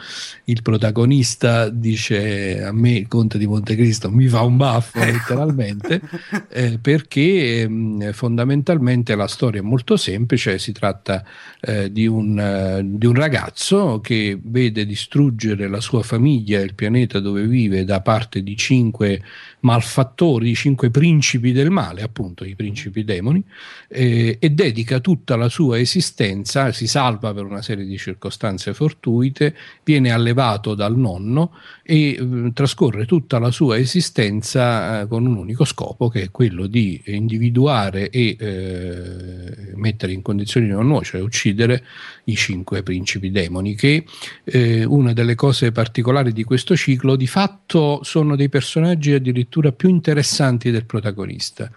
Il protagonista dice a me, il conte di Montecristo, mi fa un baffo ecco. letteralmente eh, perché mh, fondamentalmente la storia è molto semplice, si tratta eh, di, un, uh, di, un, ragazzo che vede distruggere la sua famiglia e il pianeta dove vive da parte di cinque malfattori, di cinque principi del male, appunto i principi demoni, eh, e dedica tutta la sua esistenza, si salva per una serie di circostanze fortuite, viene allevato dal nonno e eh, trascorre tutta la sua esistenza eh, con un unico scopo che è quello di individuare e eh, mettere in condizioni di non nuocere, uccidere i cinque principi demoni, che eh, una delle cose particolari di questo ciclo di fatto sono dei personaggi addirittura più interessanti del protagonista.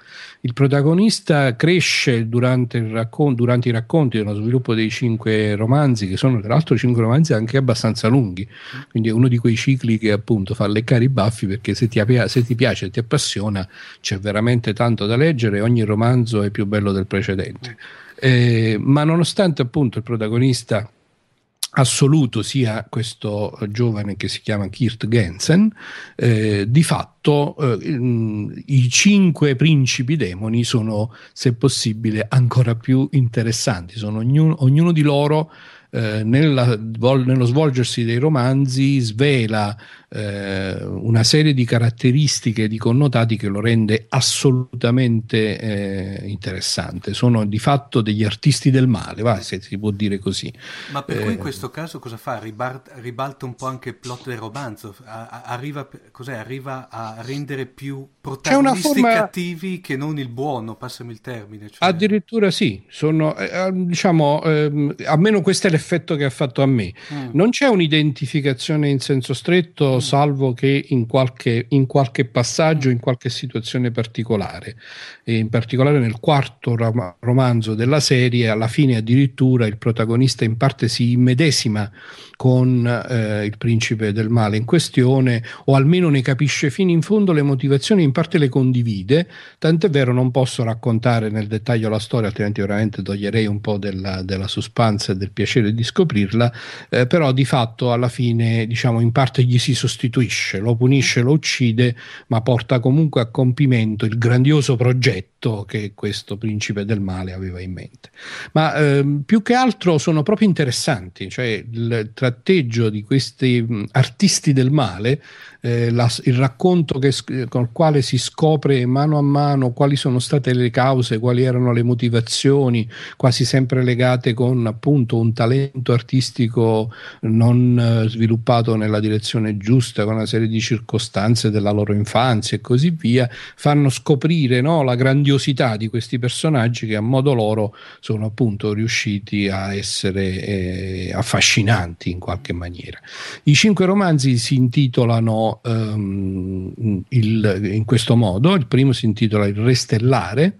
Il protagonista cresce durante, raccon- durante i racconti dello sviluppo dei cinque romanzi, che sono tra l'altro cinque romanzi anche abbastanza lunghi, quindi è uno di quei cicli che appunto fa leccare i baffi perché se ti, se ti piace ti appassiona c'è veramente tanto da leggere ogni romanzo è più bello del precedente. Eh, ma nonostante appunto il protagonista assoluto sia questo giovane che si chiama Kirt Gensen, eh, di fatto eh, i cinque principi demoni sono, se possibile, ancora più interessanti. Sono ognuno, ognuno di loro eh, nella, nello svolgersi dei romanzi svela eh, una serie di caratteristiche e di connotati che lo rende assolutamente eh, interessante. Sono di fatto degli artisti del male, va, se si può dire così. Ma per cui in eh, questo caso cosa fa? Ribalta, ribalta un po' anche il plot del romanzo, arriva, arriva a rendere più protagonisti forma... cattivi che non il buono, passami il termine. Cioè... Addirittura sì, sono, eh, eh diciamo, eh, almeno questo è l'effetto che ha fatto a me. Mm. Non c'è un'identificazione in senso stretto salvo che in qualche, in qualche passaggio, in qualche situazione particolare. E in particolare nel quarto rom- romanzo della serie, alla fine addirittura il protagonista in parte si immedesima con eh, il principe del male in questione, o almeno ne capisce fino in fondo le motivazioni, in parte le condivide, tant'è vero non posso raccontare nel dettaglio la storia, altrimenti veramente toglierei un po' della, della suspense e del piacere di scoprirla, eh, però di fatto alla fine diciamo in parte gli si sostituisce, lo punisce, lo uccide, ma porta comunque a compimento il grandioso progetto che questo principe del male aveva in mente. Ma ehm, più che altro sono proprio interessanti, cioè il, tra tratteggio di questi artisti del male, eh, la, il racconto che, con il quale si scopre mano a mano quali sono state le cause, quali erano le motivazioni, quasi sempre legate con appunto un talento artistico non eh, sviluppato nella direzione giusta, con una serie di circostanze della loro infanzia e così via, fanno scoprire no, la grandiosità di questi personaggi che a modo loro sono appunto riusciti a essere eh, affascinanti in qualche maniera. I cinque romanzi si intitolano um, il, in questo modo, il primo si intitola Il Re Stellare,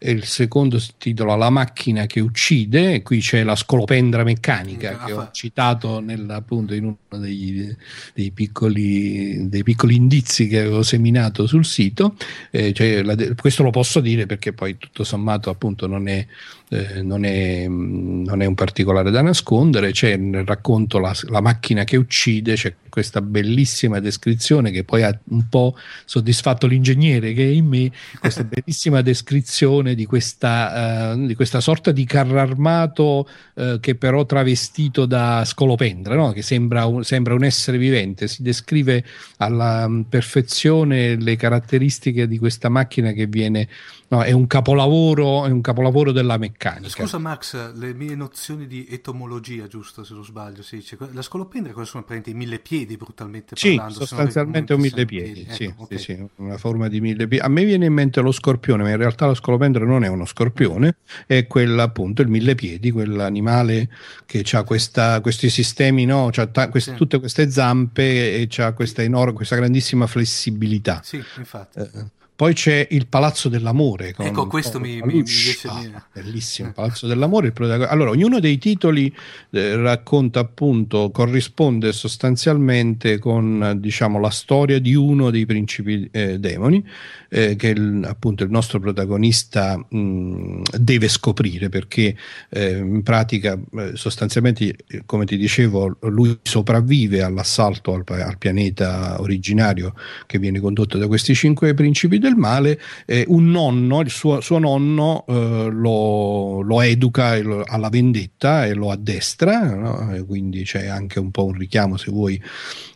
il secondo si intitola La macchina che uccide, qui c'è la scolopendra meccanica che ho citato nel, appunto in uno dei, dei, piccoli, dei, piccoli, indizi che avevo seminato sul sito. Eh, cioè la, questo lo posso dire perché poi tutto sommato appunto non è, eh, non, è, non è, un particolare da nascondere. C'è nel racconto la, la macchina che uccide, c'è questa bellissima descrizione che poi ha un po' soddisfatto l'ingegnere che è in me, questa bellissima descrizione di questa, uh, di questa sorta di carro armato uh, che però travestito da scolopendra, no? che sembra un, sembra un, essere vivente, si descrive alla mm, perfezione le caratteristiche di questa macchina che viene No, è un capolavoro, è un capolavoro della meccanica. Scusa Max, le mie nozioni di etomologia, giusto se non sbaglio, si dice, la scolopendra cosa sono praticamente i mille piedi brutalmente sì, parlando? sostanzialmente un mille piedi, piedi. Sì, ecco, okay. sì, sì, una forma di mille piedi. A me viene in mente lo scorpione, ma in realtà la scolopendra non è uno scorpione, è quella appunto, il mille piedi, quell'animale che ha questi sistemi, no? C'ha ta- queste, sì. tutte queste zampe e ha questa, enorme, questa grandissima flessibilità. Sì, infatti. Eh, poi c'è il Palazzo dell'Amore. Ecco, questo mi, mi, riesce ah, Bellissimo, Palazzo dell'Amore. allora, ognuno dei titoli eh, racconta appunto, corrisponde sostanzialmente con diciamo, la storia di uno dei principi eh, demoni eh, che il, appunto il nostro protagonista mh, deve scoprire perché eh, in pratica eh, sostanzialmente, come ti dicevo, lui sopravvive all'assalto al, al pianeta originario che viene condotto da questi cinque principi del male, eh, un nonno, il suo, suo nonno eh, lo, lo, educa alla vendetta e lo addestra, no? quindi c'è anche un po' un richiamo, se vuoi,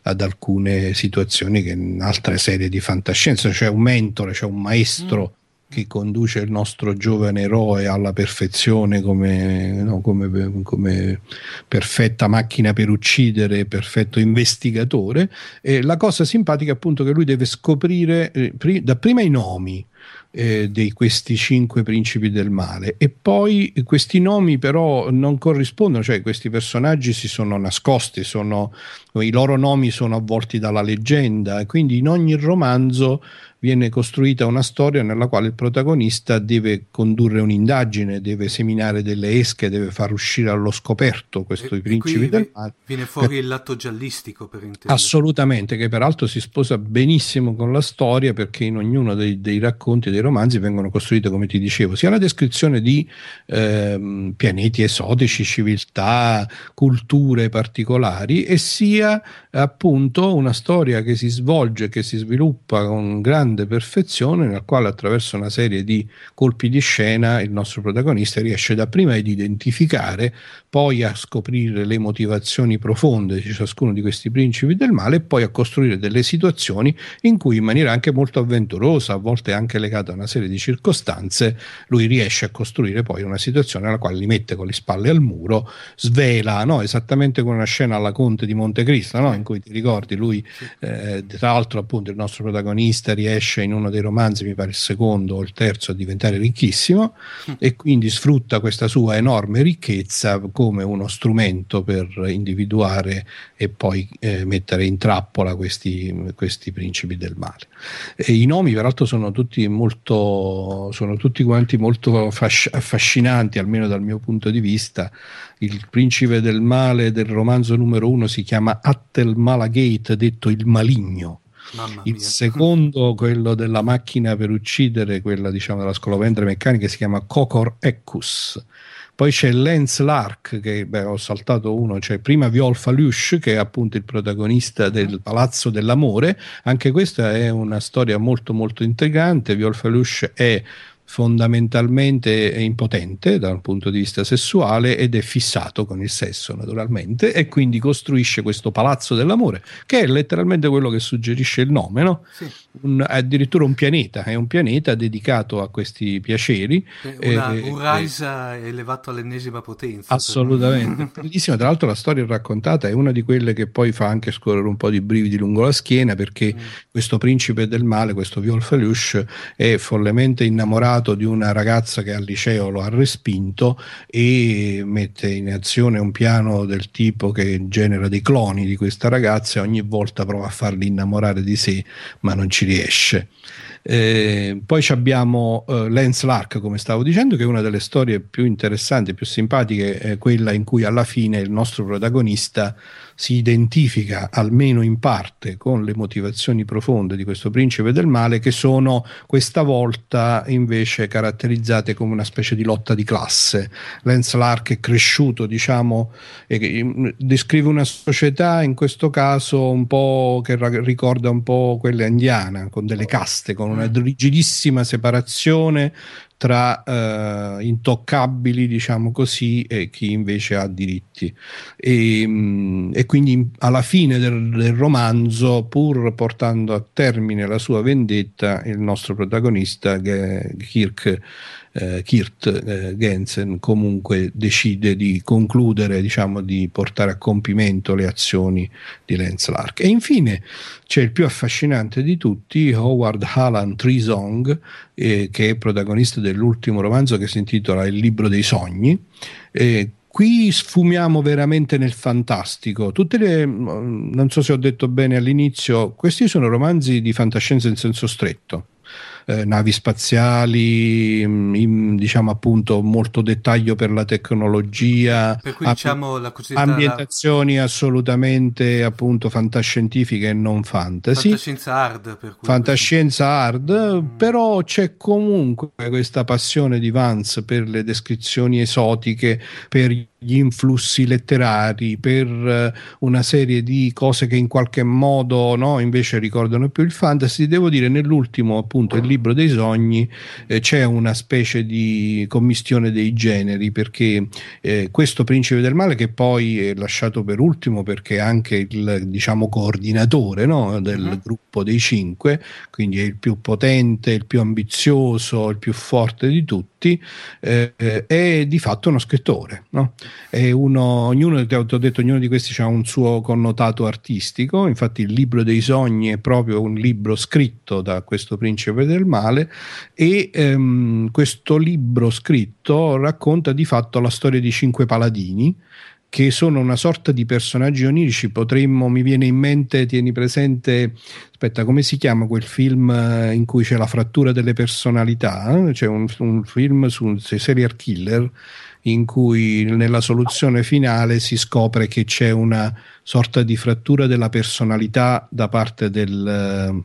ad alcune situazioni che in altre serie di fantascienza, c'è un mentore, c'è un maestro. Mm che conduce il nostro giovane eroe alla perfezione come, no, come, come, perfetta macchina per uccidere, perfetto investigatore. E la cosa simpatica è appunto che lui deve scoprire eh, pri- dapprima i nomi eh, di questi cinque principi del male e poi questi nomi però non corrispondono, cioè questi personaggi si sono nascosti, sono, i loro nomi sono avvolti dalla leggenda e quindi in ogni romanzo viene costruita una storia nella quale il protagonista deve condurre un'indagine, deve seminare delle esche, deve far uscire allo scoperto questo e, principi del male. Viene fuori il lato giallistico per intendere. Assolutamente, che peraltro si sposa benissimo con la storia perché in ognuno dei, dei racconti, dei romanzi vengono costruite, come ti dicevo, sia la descrizione di eh, pianeti esotici, civiltà, culture particolari e sia appunto una storia che si svolge, che si sviluppa con grande perfezione, nel quale attraverso una serie di colpi di scena il nostro protagonista riesce dapprima ad identificare, poi a scoprire le motivazioni profonde di ciascuno di questi principi del male e poi a costruire delle situazioni in cui in maniera anche molto avventurosa, a volte anche legata a una serie di circostanze, lui riesce a costruire poi una situazione nella quale li mette con le spalle al muro, svela, no? esattamente come una scena alla Conte di Montecristo, no? in cui ti ricordi lui, eh, tra l'altro appunto il nostro protagonista riesce riesce in uno dei romanzi, mi pare il secondo o il terzo, a diventare ricchissimo e quindi sfrutta questa sua enorme ricchezza come uno strumento per individuare e poi eh, mettere in trappola questi, questi principi del male. E I nomi peraltro sono tutti molto, sono tutti quanti molto affascinanti, almeno dal mio punto di vista. Il principe del male del romanzo numero uno si chiama Attel Malagate, detto il maligno. Il secondo, quello della macchina per uccidere, quella diciamo della scolovendre meccanica, si chiama Cocor Eccus. Poi c'è Lance Lark, che beh, ho saltato uno, cioè prima Violfa Lush, che è appunto il protagonista del Palazzo dell'Amore. Anche questa è una storia molto molto intrigante. Violfa Lush è fondamentalmente è impotente dal punto di vista sessuale ed è fissato con il sesso naturalmente e quindi costruisce questo palazzo dell'amore che è letteralmente quello che suggerisce il nome no? Sì. Un, addirittura un pianeta è un pianeta dedicato a questi piaceri Una, eh, un Rise eh, elevato all'ennesima potenza assolutamente. Bellissima. Tra l'altro la storia raccontata è una di quelle che poi fa anche scorrere un po' di brividi lungo la schiena perché mm. questo principe del male questo Viol Felush è follemente innamorato innamorato di una ragazza che al liceo lo ha respinto e mette in azione un piano del tipo che genera dei cloni di questa ragazza e ogni volta prova a farli innamorare di sé, ma non ci riesce. Eh, poi abbiamo eh, Lance Lark, come stavo dicendo, che è una delle storie più interessanti, più simpatiche, è quella in cui alla fine il nostro protagonista si identifica almeno in parte con le motivazioni profonde di questo principe del male che sono questa volta invece caratterizzate come una specie di lotta di classe. Lance Lark è cresciuto, diciamo, e descrive una società in questo caso un po' che ricorda un po' quella indiana, con delle caste, con una rigidissima separazione tra eh, intoccabili, diciamo così, e chi invece ha diritti. E, mm, e quindi alla fine del, del, romanzo, pur portando a termine la sua vendetta, il nostro protagonista, Kirk, eh, Kirt eh, Gensen comunque decide di concludere, diciamo, di portare a compimento le azioni di Lance Lark. E infine c'è il più affascinante di tutti, Howard Hallan Trizong, eh, che è protagonista dell'ultimo romanzo che si intitola Il libro dei sogni. Eh, qui sfumiamo veramente nel fantastico. Tutte le, non so se ho detto bene all'inizio, questi sono romanzi di fantascienza in senso stretto eh, navi spaziali, mm, in, diciamo appunto molto dettaglio per la tecnologia, per cui, diciamo, la ambientazioni la... assolutamente appunto fantascientifiche e non fantasy. Fantascienza hard. Per cui fantascienza hard, mm. però c'è comunque questa passione di Vance per le descrizioni esotiche, per gli influssi letterari, per eh, una serie di cose che in qualche modo no, invece ricordano più il fantasy. Devo dire, nell'ultimo, appunto, il libro dei sogni, eh, c'è una specie di commistione dei generi, perché eh, questo principe del male, che poi è lasciato per ultimo perché è anche il diciamo coordinatore no, del uh-huh. gruppo dei cinque, quindi è il più potente, il più ambizioso, il più forte di tutti, eh, eh è di fatto uno scrittore. No? uno, ognuno, ti ho detto, ognuno di questi ha un suo connotato artistico, infatti il libro dei sogni è proprio un libro scritto da questo principe del male e ehm, questo libro scritto racconta di fatto la storia di cinque paladini che sono una sorta di personaggi onirici, potremmo, mi viene in mente, tieni presente, aspetta, come si chiama quel film eh, in cui c'è la frattura delle personalità? C'è un, un film su un serial killer in cui nella soluzione finale si scopre che c'è una sorta di frattura della personalità da parte del,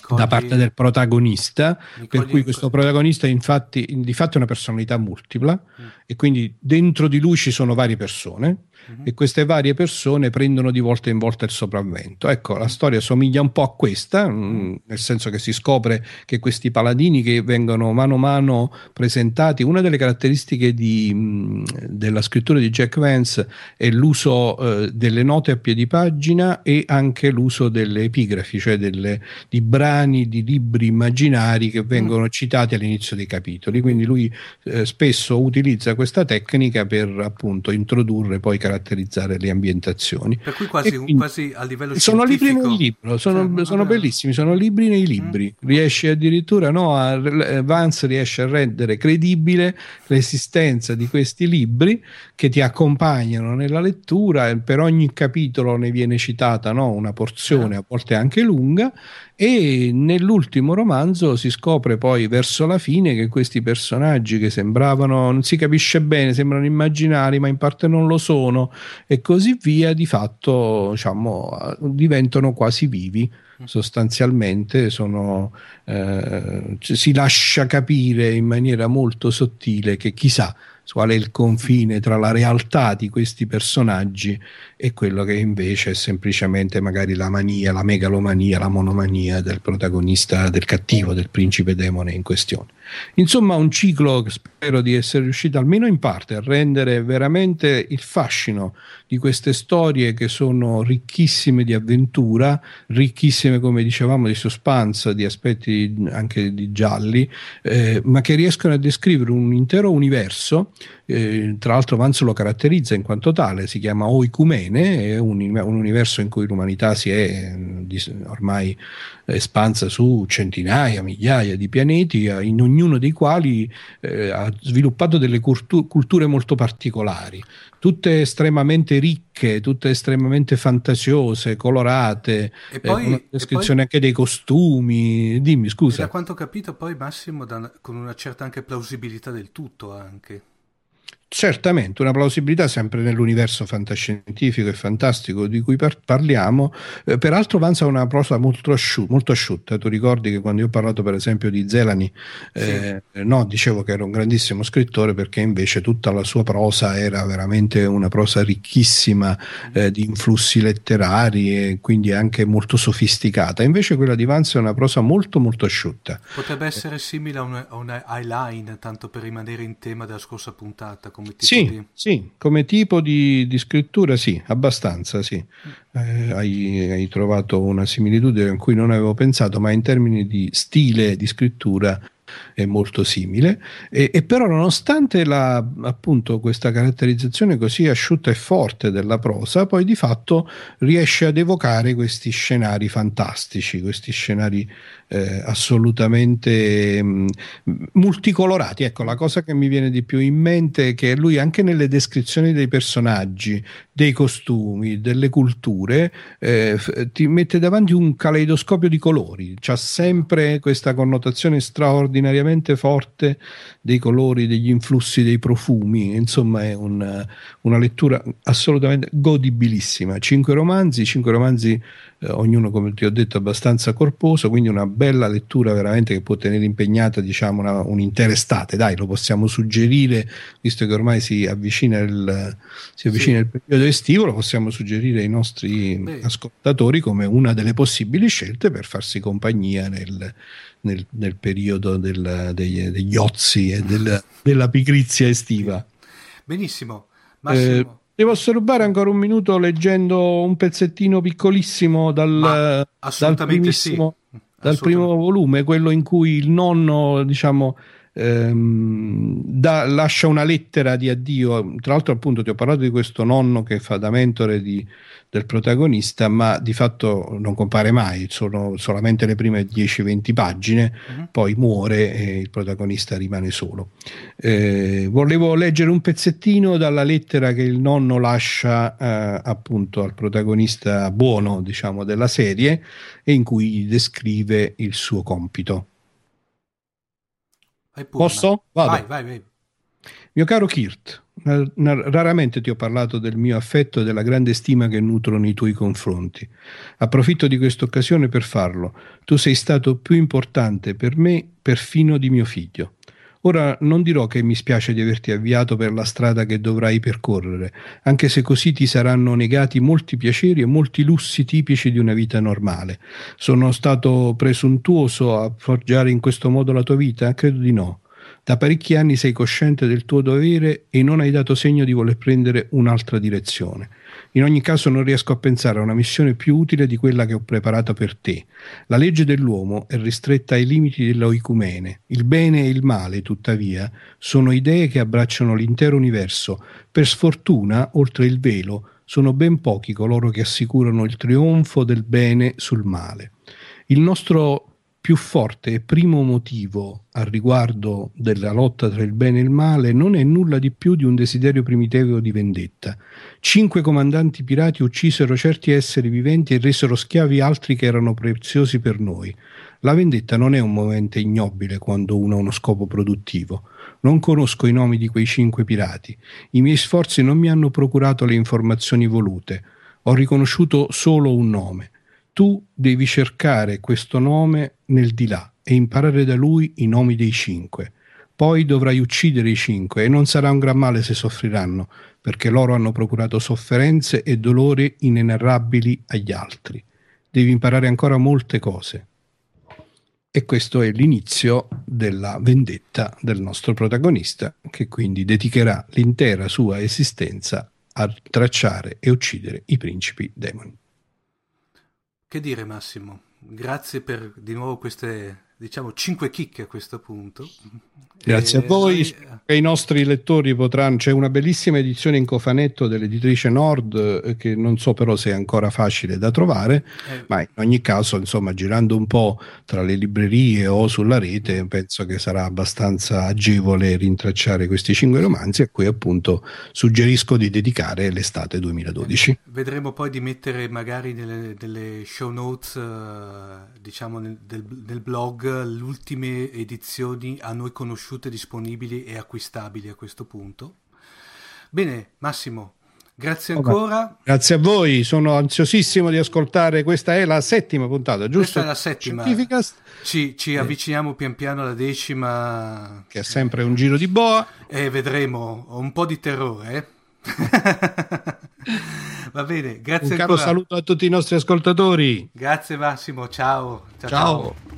cogli, da parte del protagonista, per cui questo protagonista infatti, di fatto è una personalità multipla mm. e quindi dentro di lui ci sono varie persone uh-huh. e queste varie persone prendono di volta in volta il sopravvento. Ecco, la storia somiglia un po' a questa, mm, nel senso che si scopre che questi paladini che vengono mano a mano presentati, una delle caratteristiche di, mm, della scrittura di Jack Vance è l'uso eh, delle note a piedi pagina e anche l'uso delle epigrafi, cioè delle, di brani di libri immaginari che vengono citati all'inizio dei capitoli. Quindi lui eh, spesso utilizza questa tecnica per appunto introdurre poi caratterizzare le ambientazioni. Per cui quasi, quindi, quasi a livello sono libri nel libro, sono, cioè, sono bellissimi, sono libri nei libri. Mm. Riesce addirittura, no, a, Vance riesce a rendere credibile l'esistenza di questi libri che ti accompagnano nella lettura, per ogni capitolo ne viene citata no, una porzione, a volte anche lunga, e nell'ultimo romanzo si scopre poi verso la fine che questi personaggi che sembravano, non si capisce bene, sembrano immaginari ma in parte non lo sono e così via, di fatto diciamo, diventano quasi vivi sostanzialmente sono, eh, si lascia capire in maniera molto sottile che chissà qual è il confine tra la realtà di questi personaggi e quello che invece è semplicemente magari la mania, la megalomania, la monomania del protagonista, del cattivo, del principe demone in questione. Insomma, un ciclo che spero di essere riuscito almeno in parte a rendere veramente il fascino di queste storie che sono ricchissime di avventura, ricchissime, come dicevamo, di suspense, di aspetti anche di gialli, eh, ma che riescono a descrivere un intero universo eh, tra l'altro Vance lo caratterizza in quanto tale, si chiama Oicumene, è un, un universo in cui l'umanità si è ormai espansa su centinaia, migliaia di pianeti, eh, in ognuno dei quali eh, ha sviluppato delle cultu- culture molto particolari, tutte estremamente ricche, tutte estremamente fantasiose, colorate, e poi, una descrizione poi, anche dei costumi. Dimmi, scusa. Da quanto ho capito, poi Massimo, da, con una certa anche plausibilità del tutto anche. Certamente, una plausibilità sempre nell'universo fantascientifico e fantastico di cui par- parliamo, eh, peraltro avanza una prosa molto, asciu- molto, asciutta. Tu ricordi che quando io ho parlato per esempio di Zelani, eh, sì. no, dicevo che era un grandissimo scrittore perché invece tutta la sua prosa era veramente una prosa ricchissima eh, di influssi letterari e quindi anche molto sofisticata. Invece quella di Vance è una prosa molto molto asciutta. Potrebbe essere simile a una, a una highline, tanto per rimanere in tema della scorsa puntata come tipo sì, di... Sì, come tipo di, di scrittura sì, abbastanza sì. Eh, hai, hai, trovato una similitudine in cui non avevo pensato, ma in termini di stile di scrittura è molto simile. E, e però nonostante la, appunto questa caratterizzazione così asciutta e forte della prosa poi di fatto riesce ad evocare questi scenari fantastici questi scenari eh, assolutamente mh, mm, multicolorati. Ecco la cosa che mi viene di più in mente è che lui anche nelle descrizioni dei personaggi dei costumi delle culture eh, ti mette davanti un caleidoscopio di colori. C'ha sempre questa connotazione straordinaria estremamente forte dei colori, degli influssi, dei profumi, insomma è un, una lettura assolutamente godibilissima. Cinque romanzi, cinque romanzi eh, ognuno come ti ho detto abbastanza corposo, quindi una bella lettura veramente che può tenere impegnata diciamo una, un'intera estate, dai lo possiamo suggerire, visto che ormai si avvicina il, si avvicina sì. il periodo estivo, lo possiamo suggerire ai nostri Beh. ascoltatori come una delle possibili scelte per farsi compagnia nel nel, nel periodo del, degli, degli, ozzi e del, della pigrizia estiva. Benissimo. Massimo. Eh, Devo rubare ancora un minuto leggendo un pezzettino piccolissimo dal, dal, primissimo, sì. dal primo volume, quello in cui il nonno, diciamo, ehm, da, lascia una lettera di addio. Tra l'altro, appunto, ti ho parlato di questo nonno che fa da mentore di, del protagonista, ma di fatto non compare mai, sono solamente le prime 10-20 pagine, uh-huh. poi muore e il protagonista rimane solo. Eh, volevo leggere un pezzettino dalla lettera che il nonno lascia eh, appunto al protagonista buono, diciamo, della serie e in cui descrive il suo compito. Posso? Vado. Vai, vai, vai. Mio caro Kirt, raramente ti ho parlato del mio affetto e della grande stima che nutro nei tuoi confronti. Approfitto di questa occasione per farlo. Tu sei stato più importante per me perfino di mio figlio. Ora non dirò che mi spiace di averti avviato per la strada che dovrai percorrere, anche se così ti saranno negati molti piaceri e molti lussi tipici di una vita normale. Sono stato presuntuoso a forgiare in questo modo la tua vita? Credo di no. Da parecchi anni sei cosciente del tuo dovere e non hai dato segno di voler prendere un'altra direzione. In ogni caso non riesco a pensare a una missione più utile di quella che ho preparato per te. La legge dell'uomo è ristretta ai limiti dell'oicumene. Il bene e il male, tuttavia, sono idee che abbracciano l'intero universo. Per sfortuna, oltre il velo, sono ben pochi coloro che assicurano il trionfo del bene sul male. Il nostro più forte e primo motivo al riguardo della lotta tra il bene e il male non è nulla di più di un desiderio primitivo di vendetta. Cinque comandanti pirati uccisero certi esseri viventi e resero schiavi altri che erano preziosi per noi. La vendetta non è un movente ignobile quando uno ha uno scopo produttivo. Non conosco i nomi di quei cinque pirati. I miei sforzi non mi hanno procurato le informazioni volute. Ho riconosciuto solo un nome tu devi cercare questo nome nel di là e imparare da lui i nomi dei cinque. Poi dovrai uccidere i cinque e non sarà un gran male se soffriranno, perché loro hanno procurato sofferenze e dolori inenarrabili agli altri. Devi imparare ancora molte cose. E questo è l'inizio della vendetta del nostro protagonista, che quindi dedicherà l'intera sua esistenza a tracciare e uccidere i principi demoni. Che dire Massimo? Grazie per di nuovo queste, diciamo, cinque chicche a questo punto. Grazie e a voi noi... e i nostri lettori potranno... C'è una bellissima edizione in cofanetto dell'editrice Nord eh, che non so però se è ancora facile da trovare, eh. ma in ogni caso, insomma, girando un po' tra le librerie o sulla rete, penso che sarà abbastanza agevole rintracciare questi cinque romanzi a cui appunto suggerisco di dedicare l'estate 2012. Eh, vedremo poi di mettere magari nelle, nelle show notes, uh, diciamo nel, del, del blog, le ultime edizioni a noi conosciute disponibili e acquistabili a questo punto. Bene, Massimo, grazie ancora. Grazie a voi, sono ansiosissimo di ascoltare. Questa è la settima puntata, giusto? Questa è la settima. Ci, ci avviciniamo pian piano alla decima. Che è sempre un giro di boa. E vedremo, ho un po' di terrore. Eh? Va bene, grazie un caro saluto a tutti i nostri ascoltatori. Grazie Massimo, ciao. ciao. ciao. ciao.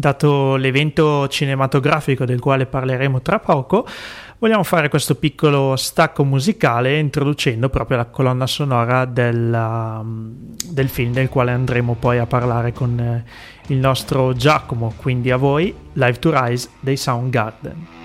Dato l'evento cinematografico del quale parleremo tra poco, vogliamo fare questo piccolo stacco musicale introducendo proprio la colonna sonora del, um, del film del quale andremo poi a parlare con eh, il nostro Giacomo, quindi a voi Live to Rise dei Soundgarden.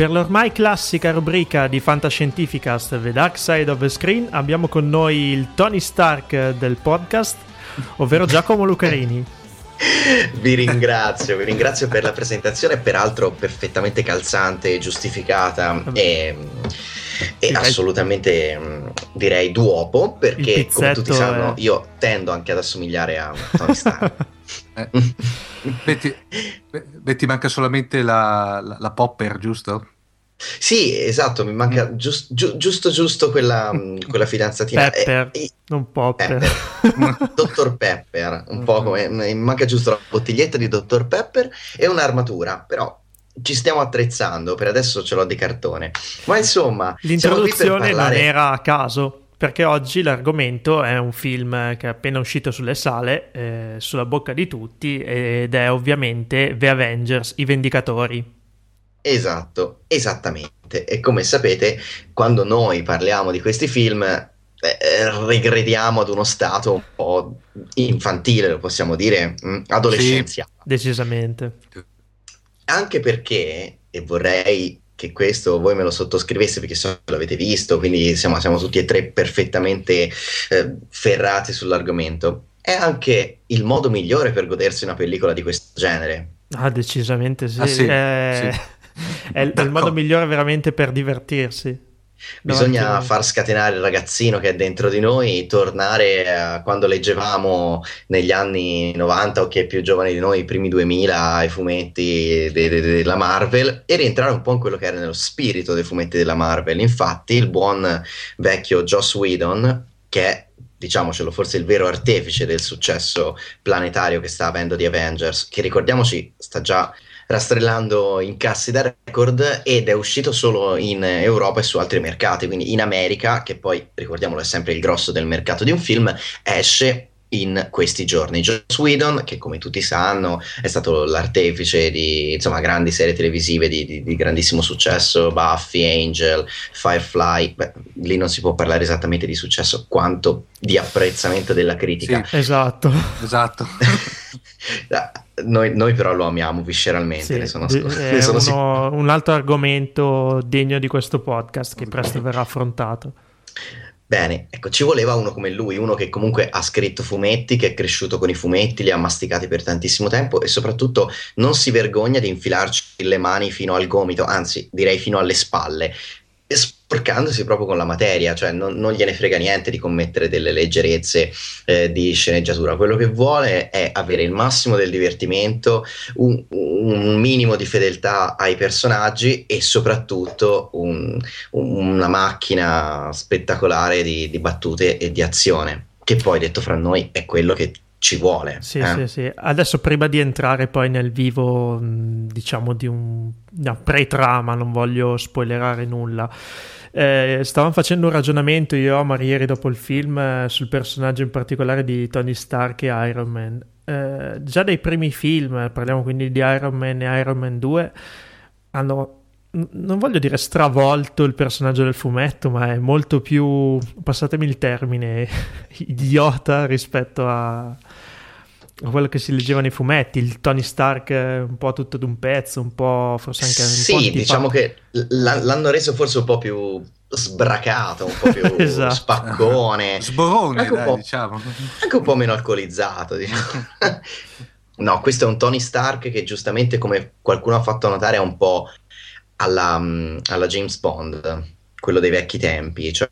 Per l'ormai classica rubrica di Fantascientificast The Dark Side of the Screen abbiamo con noi il Tony Stark del podcast, ovvero Giacomo Lucarini. vi ringrazio, vi ringrazio per la presentazione, peraltro perfettamente calzante e giustificata e, e assolutamente mm, direi duopo perché come tutti sanno è... io tendo anche ad assomigliare a Tony Stark. eh. Betty, Betty, manca solamente la, la, la popper, giusto? Sì, esatto, mi manca mm. giust, giu, giusto giusto quella, mm, quella fidanzatina. Pepper, eh, non Popper. Pepper. Dottor Pepper, un po' come mi manca giusto la bottiglietta di Dottor Pepper e un'armatura, però ci stiamo attrezzando, per adesso ce l'ho di cartone. Ma insomma, l'introduzione parlare... non era a caso. Perché oggi l'argomento è un film che è appena uscito sulle sale, eh, sulla bocca di tutti, ed è ovviamente The Avengers, i Vendicatori. Esatto, esattamente. E come sapete, quando noi parliamo di questi film, eh, regrediamo ad uno stato un po' infantile, lo possiamo dire, mm, adolescenziale. Sì, decisamente. Anche perché, e vorrei che questo voi me lo sottoscriveste perché so che l'avete visto, quindi siamo, siamo tutti e tre perfettamente eh, ferrati sull'argomento, è anche il modo migliore per godersi una pellicola di questo genere. Ah, decisamente sì. Ah, sì, eh... sì è, è il modo migliore veramente per divertirsi. Bisogna far scatenare il ragazzino che è dentro di noi, tornare a quando leggevamo negli anni 90 o chi è più giovane di noi, i primi 2000, i fumetti della de, de, Marvel e rientrare un po' in quello che era nello spirito dei fumetti della Marvel. Infatti, il buon vecchio Joss Whedon, che è diciamocelo, forse il vero artefice del successo planetario che sta avendo di Avengers, che ricordiamoci sta già rastrellando incassi da record ed è uscito solo in Europa e su altri mercati, quindi in America, che poi ricordiamolo è sempre il grosso del mercato di un film, esce in questi giorni. Joss Whedon, che come tutti sanno è stato l'artefice di insomma, grandi serie televisive di, di, di, grandissimo successo, Buffy, Angel, Firefly, Beh, lì non si può parlare esattamente di successo quanto di apprezzamento della critica. Sì, esatto. esatto. Noi, noi, però lo amiamo visceralmente. Sì, sono, è sono uno, un altro argomento degno di questo podcast che presto verrà affrontato. Bene, ecco, ci voleva uno come lui, uno che comunque ha scritto fumetti, che è cresciuto con i fumetti, li ha masticati per tantissimo tempo e soprattutto non si vergogna di infilarci le mani fino al gomito, anzi direi fino alle spalle, sporcandosi proprio con la materia, cioè non, non, gliene frega niente di commettere delle leggerezze eh, di sceneggiatura, quello che vuole è avere il massimo del divertimento, un, un minimo di fedeltà ai personaggi e soprattutto un, una macchina spettacolare di, di battute e di azione, che poi detto fra noi è quello che ci vuole. Sì, eh? sì, sì. Adesso prima di entrare poi nel vivo, diciamo, di un, una pre-trama, non voglio spoilerare nulla. Eh, stavamo facendo un ragionamento io e Omar ieri dopo il film eh, sul personaggio in particolare di Tony Stark e Iron Man. Eh, già dai primi film, parliamo quindi di Iron Man e Iron Man 2, hanno non voglio dire stravolto il personaggio del fumetto, ma è molto più, passatemi il termine, idiota rispetto a, quello che si leggeva nei fumetti, il Tony Stark un po' tutto d'un pezzo, un po' forse anche un sì, po' Sì, diciamo che l'hanno reso forse un po' più sbracato, un po' più esatto. spaccone, sborone, anche, dai, diciamo. anche un po' meno alcolizzato, diciamo. no, questo è un Tony Stark che giustamente come qualcuno ha fatto notare è un po' alla, alla James Bond quello dei vecchi tempi, cioè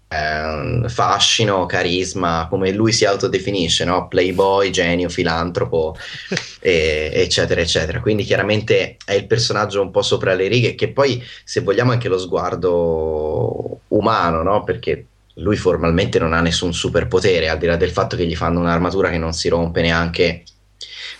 fascino, carisma, come lui si autodefinisce, no? playboy, genio, filantropo, e, eccetera, eccetera. Quindi chiaramente è il personaggio un po' sopra le righe, che poi se vogliamo anche lo sguardo umano, no? perché lui formalmente non ha nessun superpotere, al di là del fatto che gli fanno un'armatura che non si rompe neanche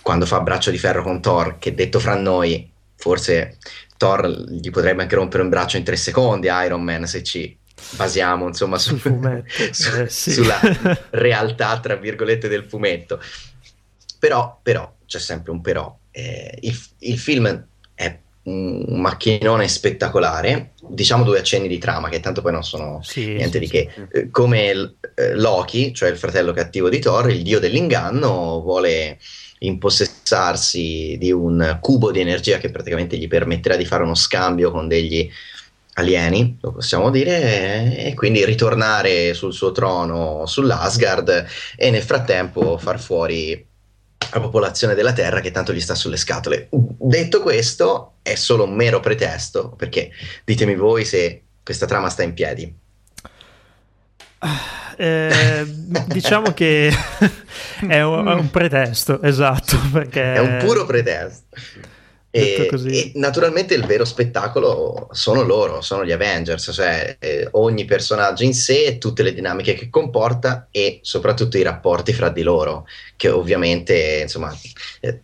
quando fa braccio di ferro con Thor, che detto fra noi, forse Thor gli potrebbe anche rompere un braccio in tre secondi Iron Man se ci basiamo insomma su, su, eh, sì. sulla realtà tra virgolette del fumetto. Però, però c'è sempre un però. Eh, il, il, film è un macchinone spettacolare diciamo due accenni di trama che tanto poi non sono sì, niente sì, di che. eh, come eh, Loki cioè il fratello cattivo di Thor il dio dell'inganno vuole impossessarsi di un cubo di energia che praticamente gli permetterà di fare uno scambio con degli alieni, lo possiamo dire, e quindi ritornare sul suo trono sull'Asgard e nel frattempo far fuori la popolazione della Terra che tanto gli sta sulle scatole. Detto questo, è solo un mero pretesto, perché ditemi voi se questa trama sta in piedi. Eh, diciamo che è un, è un, pretesto, esatto, perché... È un puro pretesto. E, e, naturalmente il vero spettacolo sono loro, sono gli Avengers, cioè eh, ogni personaggio in sé, tutte le dinamiche che comporta e soprattutto i rapporti fra di loro, che ovviamente insomma eh,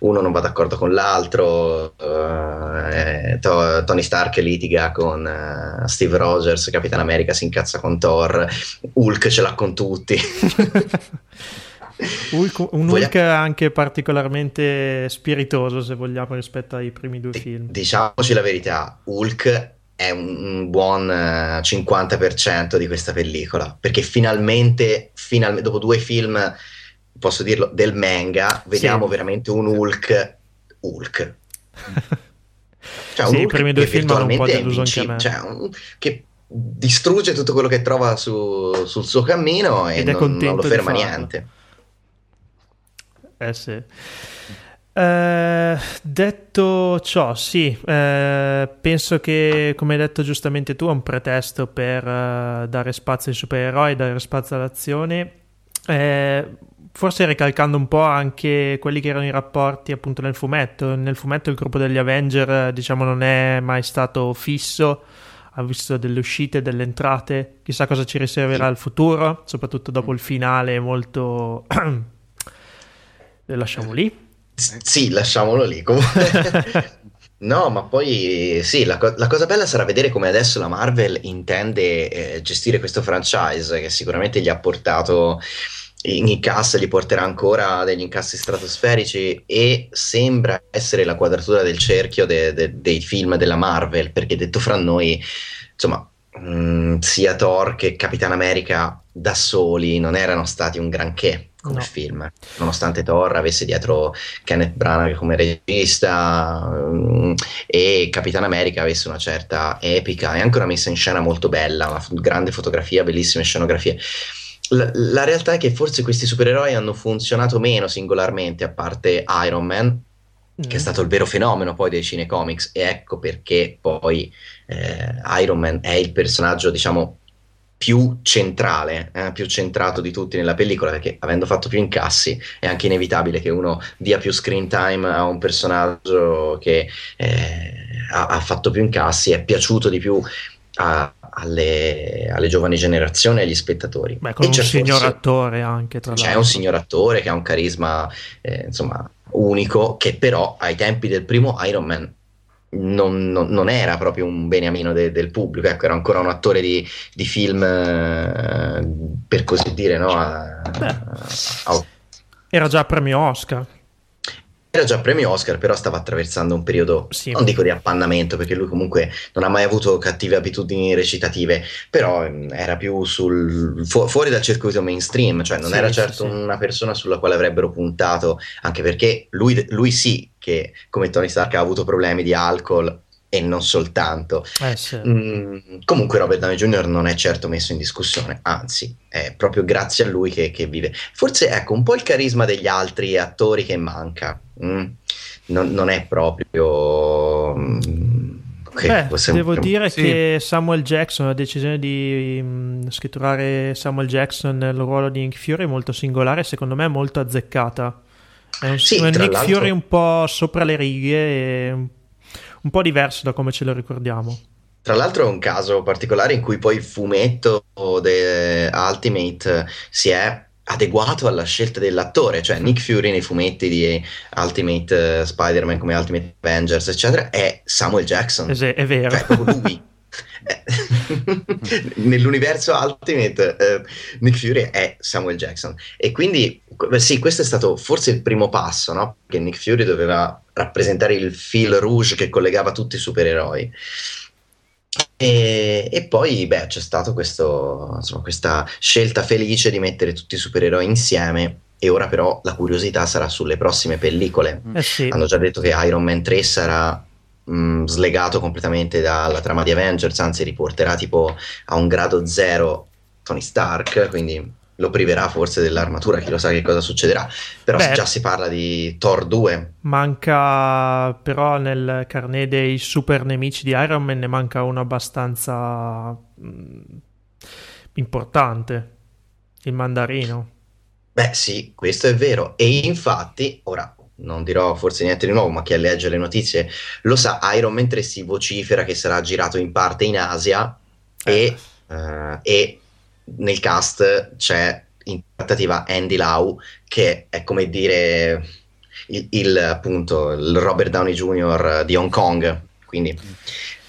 uno non va d'accordo con l'altro, eh, to- Tony Stark litiga con uh, Steve Rogers, Capitan America si incazza con Thor, Hulk ce l'ha con tutti. Hulk, un. Hulk anche particolarmente spiritoso, se vogliamo, rispetto ai primi due film. Diciamoci la verità, Hulk è un buon 50% eh, di questa pellicola, perché finalmente, finalmente dopo due film, posso dirlo, del manga, vediamo sì. veramente un Hulk Hulk. Cioè, sì, i primi due film hanno un po' deluso anche me. Cioè, un, che distrugge tutto quello che trova su, sul suo cammino e non, non, lo ferma niente. Eh sì. Eh, detto ciò, sì, eh, penso che, come hai detto giustamente tu, è un pretesto per uh, dare spazio ai supereroi, dare spazio all'azione. Eh, forse ricalcando un po' anche quelli che erano i rapporti appunto nel fumetto. Nel fumetto il gruppo degli Avenger, diciamo, non è mai stato fisso, ha visto delle uscite, delle entrate, chissà cosa ci riserverà il futuro, soprattutto dopo il finale molto lasciamo lì? Sì, lasciamolo lì. Comunque. No, ma poi sì, la, co- la, cosa bella sarà vedere come adesso la Marvel intende eh, gestire questo franchise che sicuramente gli ha portato in incassi, gli porterà ancora degli incassi stratosferici e sembra essere la quadratura del cerchio de- de- dei film della Marvel, perché detto fra noi, insomma, mh, mm, sia Thor che Capitan America da soli non erano stati un granché come no. film, nonostante Thor avesse dietro Kenneth Branagh come regista um, e Capitan America avesse una certa epica e anche una messa in scena molto bella, una f- grande fotografia, bellissime scenografie. La, la, realtà è che forse questi supereroi hanno funzionato meno singolarmente, a parte Iron Man, che è mm. stato il vero fenomeno poi dei cinecomics, e ecco perché poi eh, Iron Man è il personaggio, diciamo, più centrale, eh, più centrato di tutti nella pellicola, perché avendo fatto più incassi è anche inevitabile che uno dia più screen time a un personaggio che eh, ha, ha, fatto più incassi, è piaciuto di più a, alle, alle, giovani generazioni e agli spettatori. Beh, con e un signor forse, attore anche, tra l'altro. C'è un signor attore che ha un carisma, eh, insomma, unico, che però ai tempi del primo Iron Man non, non, non, era proprio un beniamino de, del pubblico, ecco, era ancora un attore di, di film, eh, per così dire, no? A, a, era già premio Oscar. Era già premio Oscar, però stava attraversando un periodo, sì. non dico di appannamento, perché lui comunque non ha mai avuto cattive abitudini recitative, però mm, era più sul, fu, fuori dal circuito mainstream, cioè non sì, era certo sì, una persona sulla quale avrebbero puntato, anche perché lui, lui sì che come Tony Stark ha avuto problemi di alcol e non soltanto. Eh sì. mm, comunque Robert Downey Jr. non è certo messo in discussione, anzi è proprio grazie a lui che, che vive. Forse ecco un po' il carisma degli altri attori che manca, mm, non, non, è proprio... Mm, Okay, Beh, devo dire sì. che Samuel Jackson, la decisione di um, scritturare Samuel Jackson nel ruolo di Nick Fury è molto singolare, secondo me è molto azzeccata. È un, sì, un Nick Fury un po' sopra le righe e un po' diverso da come ce lo ricordiamo. Tra l'altro è un caso particolare in cui poi il fumetto di Ultimate si è adeguato alla scelta dell'attore, cioè Nick Fury nei fumetti di Ultimate uh, Spider-Man come Ultimate Avengers, eccetera, è Samuel Jackson. È, è vero. Cioè, proprio lui. Eh, nell'universo Ultimate uh, Nick Fury è Samuel Jackson e quindi sì questo è stato forse il primo passo no? che Nick Fury doveva rappresentare il fil rouge che collegava tutti i supereroi e, e poi beh, c'è stata questa scelta felice di mettere tutti i supereroi insieme e ora però la curiosità sarà sulle prossime pellicole. Eh sì. Hanno già detto che Iron Man 3 sarà mh, slegato completamente dalla trama di Avengers, anzi riporterà tipo a un grado zero Tony Stark, quindi lo priverà forse dell'armatura, chi lo sa che cosa succederà. Però Beh, già si parla di Thor 2. Manca però nel carnet dei super nemici di Iron Man ne manca uno abbastanza mm, importante, il mandarino. Beh sì, questo è vero. E infatti, ora non dirò forse niente di nuovo, ma chi legge le notizie lo sa, Iron Man 3 si vocifera che sarà girato in parte in Asia e, eh, e nel cast c'è in trattativa Andy Lau che è come dire il, il, appunto il Robert Downey Jr. di Hong Kong quindi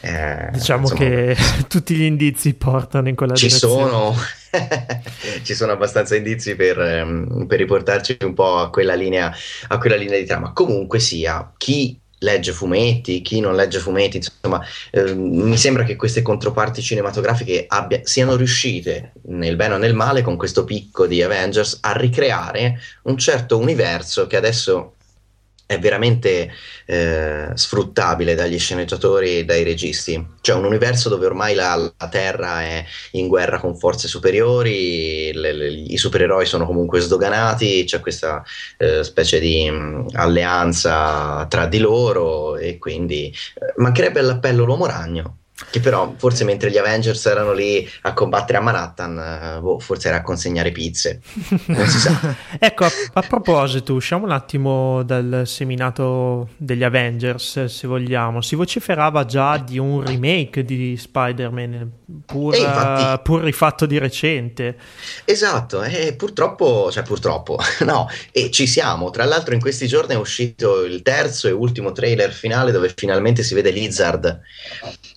eh, Diciamo insomma, che tutti gli indizi portano in quella ci direzione. sono ci sono abbastanza indizi per, ehm, per riportarci un po' a quella linea a quella linea di trama comunque sia chi legge fumetti, chi non legge fumetti, insomma, ehm, mi sembra che queste controparti cinematografiche abbia, siano riuscite, nel bene o nel male, con questo picco di Avengers, a ricreare un certo universo che adesso è veramente eh, sfruttabile dagli sceneggiatori e dai registi. Cioè un universo dove ormai la, la Terra è in guerra con forze superiori, le, le, i supereroi sono comunque sdoganati, c'è questa eh, specie di mh, alleanza tra di loro e quindi eh, mancherebbe all'appello l'uomo ragno. Che però forse mentre gli Avengers erano lì a combattere a Manhattan, eh, boh, forse era a consegnare pizze. Non si sa. ecco, a, a, proposito, usciamo un attimo dal seminato degli Avengers, se vogliamo. Si vociferava già di un remake di Spider-Man, pur, infatti, pur rifatto di recente. Esatto, e purtroppo, cioè purtroppo, no, e ci siamo. Tra l'altro in questi giorni è uscito il terzo e ultimo trailer finale dove finalmente si vede Lizard,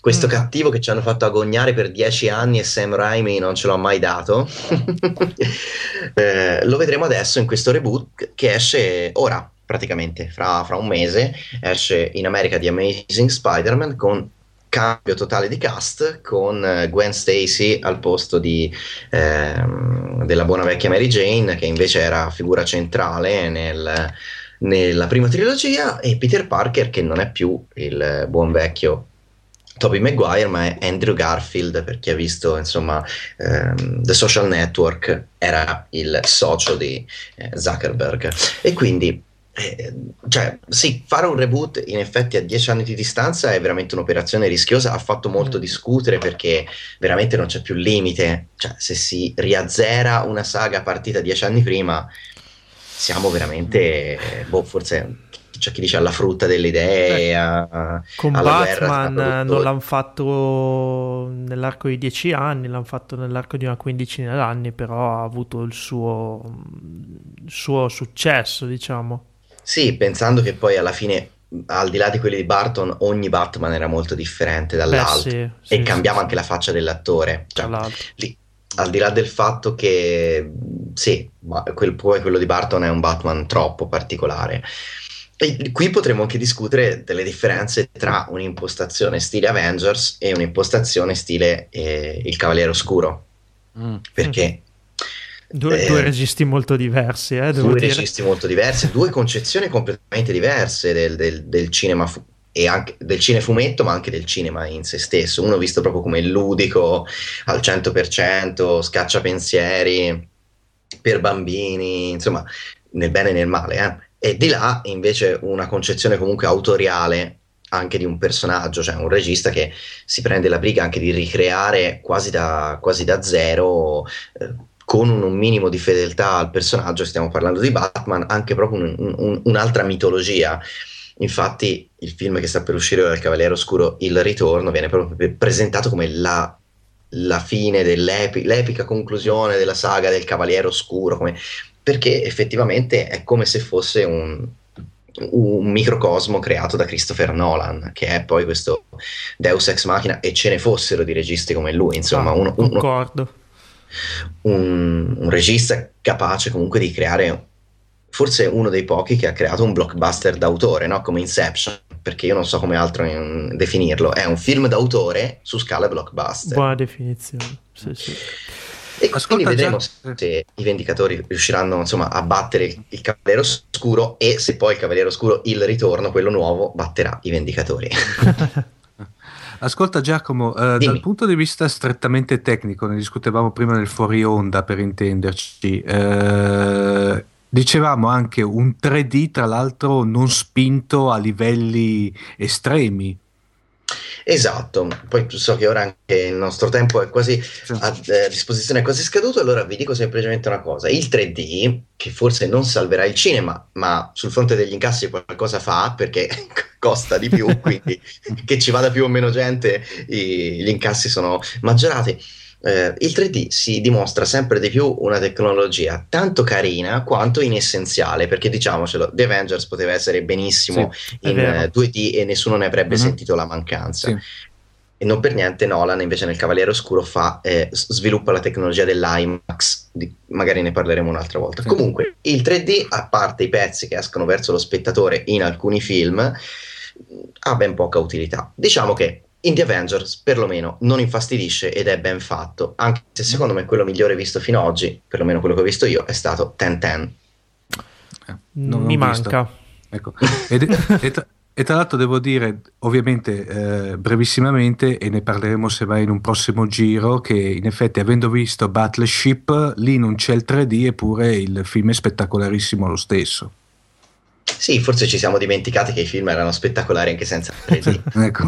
questo mm. Cattivo che ci hanno fatto agognare per dieci anni e Sam Raimi non ce l'ha mai dato. eh, lo vedremo adesso in questo reboot che esce ora, praticamente, fra, fra un mese, esce in America di Amazing Spider-Man con cambio totale di cast con eh, Gwen Stacy al posto di, ehm, della buona vecchia Mary Jane che invece era figura centrale nel, nella prima trilogia e Peter Parker che non è più il buon vecchio Toby Maguire ma è Andrew Garfield per chi ha visto insomma ehm, The Social Network era il socio di eh, Zuckerberg. E quindi eh, cioè, sì, fare un reboot in effetti a dieci anni di distanza è veramente un'operazione rischiosa, ha fatto molto discutere perché veramente non c'è più limite, cioè se si riazzera una saga partita dieci anni prima siamo veramente, boh, forse c'è chi dice alla frutta delle idee. A, Con Batman non l'hanno fatto nell'arco di dieci anni, l'hanno fatto nell'arco di una quindicina d'anni, però ha avuto il suo, il suo successo, diciamo. Sì, pensando che poi alla fine al di là di quelli di Barton, ogni Batman era molto differente dall'altro Beh, e sì, sì, cambiava sì, anche la faccia dell'attore. Cioè, lì, al di là del fatto che sì, quel, poi quello di Barton è un Batman troppo particolare. E qui potremmo anche discutere delle differenze tra un'impostazione stile Avengers e un'impostazione stile eh, Il Cavaliere Oscuro. Mm. Perché Due, eh, due, registi molto diversi, eh, due dire. registi molto diversi, due concezioni completamente diverse del, del, del cinema fu- e anche del cinefumetto, ma anche del cinema in se stesso. Uno visto proprio come ludico al 100%, scaccia pensieri per bambini, insomma, nel bene e nel male. Eh. E di là invece una concezione comunque autoriale anche di un personaggio, cioè un regista che si prende la briga anche di ricreare quasi da, quasi da zero. Eh, con un, un, minimo di fedeltà al personaggio, stiamo parlando di Batman, anche proprio un, un, un'altra mitologia. Infatti, il film che sta per uscire dal Cavaliere Oscuro, Il Ritorno, viene proprio presentato come la, la fine dell'epica l'epica conclusione della saga del Cavaliere Oscuro, come, perché effettivamente è come se fosse un, un microcosmo creato da Christopher Nolan, che è poi questo Deus Ex Machina, e ce ne fossero di registi come lui, insomma, ah, uno, uno, un, un, regista capace comunque di creare forse uno dei pochi che ha creato un blockbuster d'autore, no? come Inception, perché io non so come altro in, definirlo, è un film d'autore su scala blockbuster. Buona definizione, sì, sì. E Ascolta, quindi vedremo già... se i Vendicatori riusciranno insomma, a battere il, Cavaliere Oscuro e se poi il Cavaliere Oscuro, il ritorno, quello nuovo, batterà i Vendicatori. Ascolta Giacomo, eh, dal punto di vista strettamente tecnico, ne discutevamo prima nel fuori onda per intenderci, eh, dicevamo anche un 3D tra l'altro non spinto a livelli estremi. Esatto, poi so che ora anche il nostro tempo è quasi a eh, disposizione, è quasi scaduto, allora vi dico semplicemente una cosa, il 3D, che forse non salverà il cinema, ma sul fronte degli incassi qualcosa fa, perché costa di più, quindi che ci vada più o meno gente, i, gli incassi sono maggiorati eh, il 3D si dimostra sempre di più una tecnologia tanto carina quanto inessenziale, perché diciamocelo, The Avengers poteva essere benissimo sì, in 2D eh, e nessuno ne avrebbe mm-hmm. sentito la mancanza. Sì. E non per niente Nolan invece nel Cavaliere Oscuro fa, eh, sviluppa la tecnologia dell'IMAX, di, magari ne parleremo un'altra volta. Sì. Comunque il 3D, a parte i pezzi che escono verso lo spettatore in alcuni film, ha ben poca utilità. Diciamo che in The Avengers perlomeno non infastidisce ed è ben fatto, anche se secondo me quello migliore visto fino ad oggi, perlomeno quello che ho visto io, è stato Ten Ten. Eh, Mi manca. Ecco. Ed, e, tra, e, tra, l'altro devo dire, ovviamente, eh, brevissimamente, e ne parleremo se vai in un prossimo giro, che in effetti avendo visto Battleship, lì non c'è il 3D, eppure il film è spettacolarissimo lo stesso. Sì, forse ci siamo dimenticati che i film erano spettacolari anche senza 3D. ecco.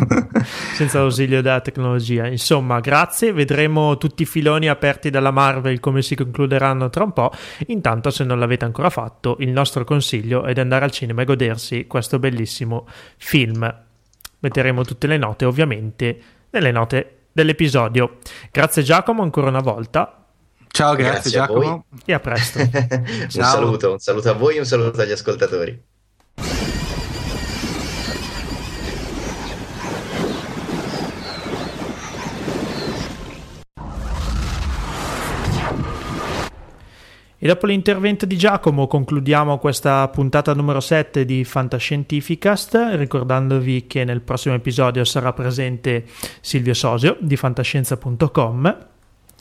senza l'ausilio della tecnologia. Insomma, grazie, vedremo tutti i filoni aperti dalla Marvel come si concluderanno tra un po'. Intanto, se non l'avete ancora fatto, il nostro consiglio è di andare al cinema e godersi questo bellissimo film. Metteremo tutte le note, ovviamente, nelle note dell'episodio. Grazie Giacomo ancora una volta. Ciao, grazie, grazie Giacomo. E a presto. un saluto, un saluto a voi e un saluto agli ascoltatori. E dopo l'intervento di Giacomo concludiamo questa puntata numero 7 di Fantascientificast, ricordandovi che nel prossimo episodio sarà presente Silvio Sosio di fantascienza.com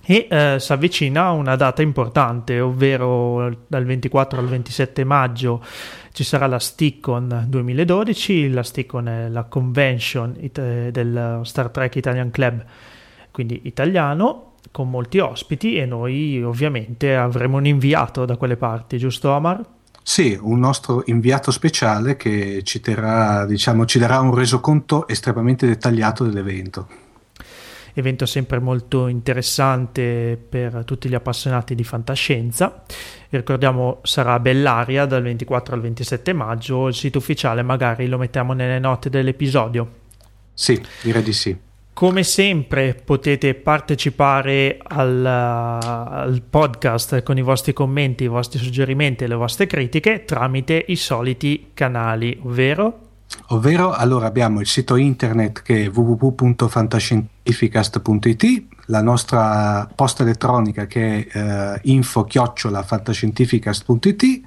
e eh, si avvicina una data importante, ovvero dal 24 al 27 maggio ci sarà la Stickon 2012, la Stickon è la convention it- del Star Trek Italian Club, quindi italiano, con molti ospiti e noi ovviamente avremo un inviato da quelle parti, giusto Omar? Sì, un nostro inviato speciale che ci, terrà, diciamo, ci darà un resoconto estremamente dettagliato dell'evento. Evento sempre molto interessante per tutti gli appassionati di fantascienza. Ricordiamo sarà a Bellaria dal 24 al 27 maggio. Il sito ufficiale magari lo mettiamo nelle note dell'episodio. Sì, direi di sì. Come sempre potete partecipare al, al, podcast con i vostri commenti, i vostri suggerimenti e le vostre critiche tramite i soliti canali, ovvero Ovvero, allora abbiamo il sito internet che è www.fantascientificast.it, la nostra posta elettronica che è eh, info-fantascientificast.it,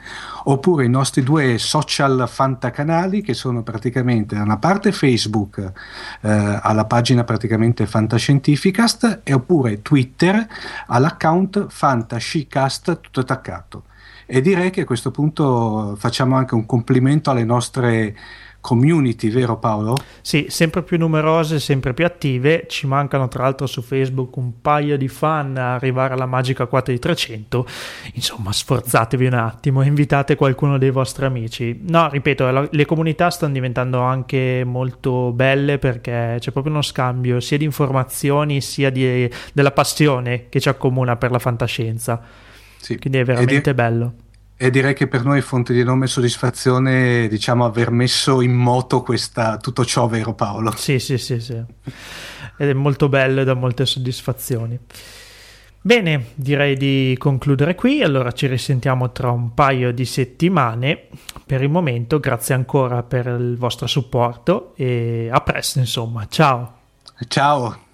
oppure i nostri due social fantacanali che sono praticamente da una parte Facebook eh, alla pagina praticamente Fantascientificast e oppure Twitter all'account Fantascicast tutto attaccato. E direi che a questo punto facciamo anche un complimento alle nostre community, vero Paolo? Sì, sempre più numerose, sempre più attive. Ci mancano tra l'altro su Facebook un paio di fan a arrivare alla magica quota di 300. Insomma, sforzatevi un attimo invitate qualcuno dei vostri amici. No, ripeto, le comunità stanno diventando anche molto belle perché c'è proprio uno scambio sia di informazioni sia di, della passione che ci accomuna per la fantascienza. Sì. Quindi è veramente bello e direi che per noi è fonte di enorme soddisfazione diciamo aver messo in moto questa, tutto ciò, vero Paolo? Sì, sì, sì, sì. Ed è molto bello e dà molte soddisfazioni. Bene, direi di concludere qui, allora ci risentiamo tra un paio di settimane. Per il momento, grazie ancora per il vostro supporto e a presto, insomma. Ciao. Ciao.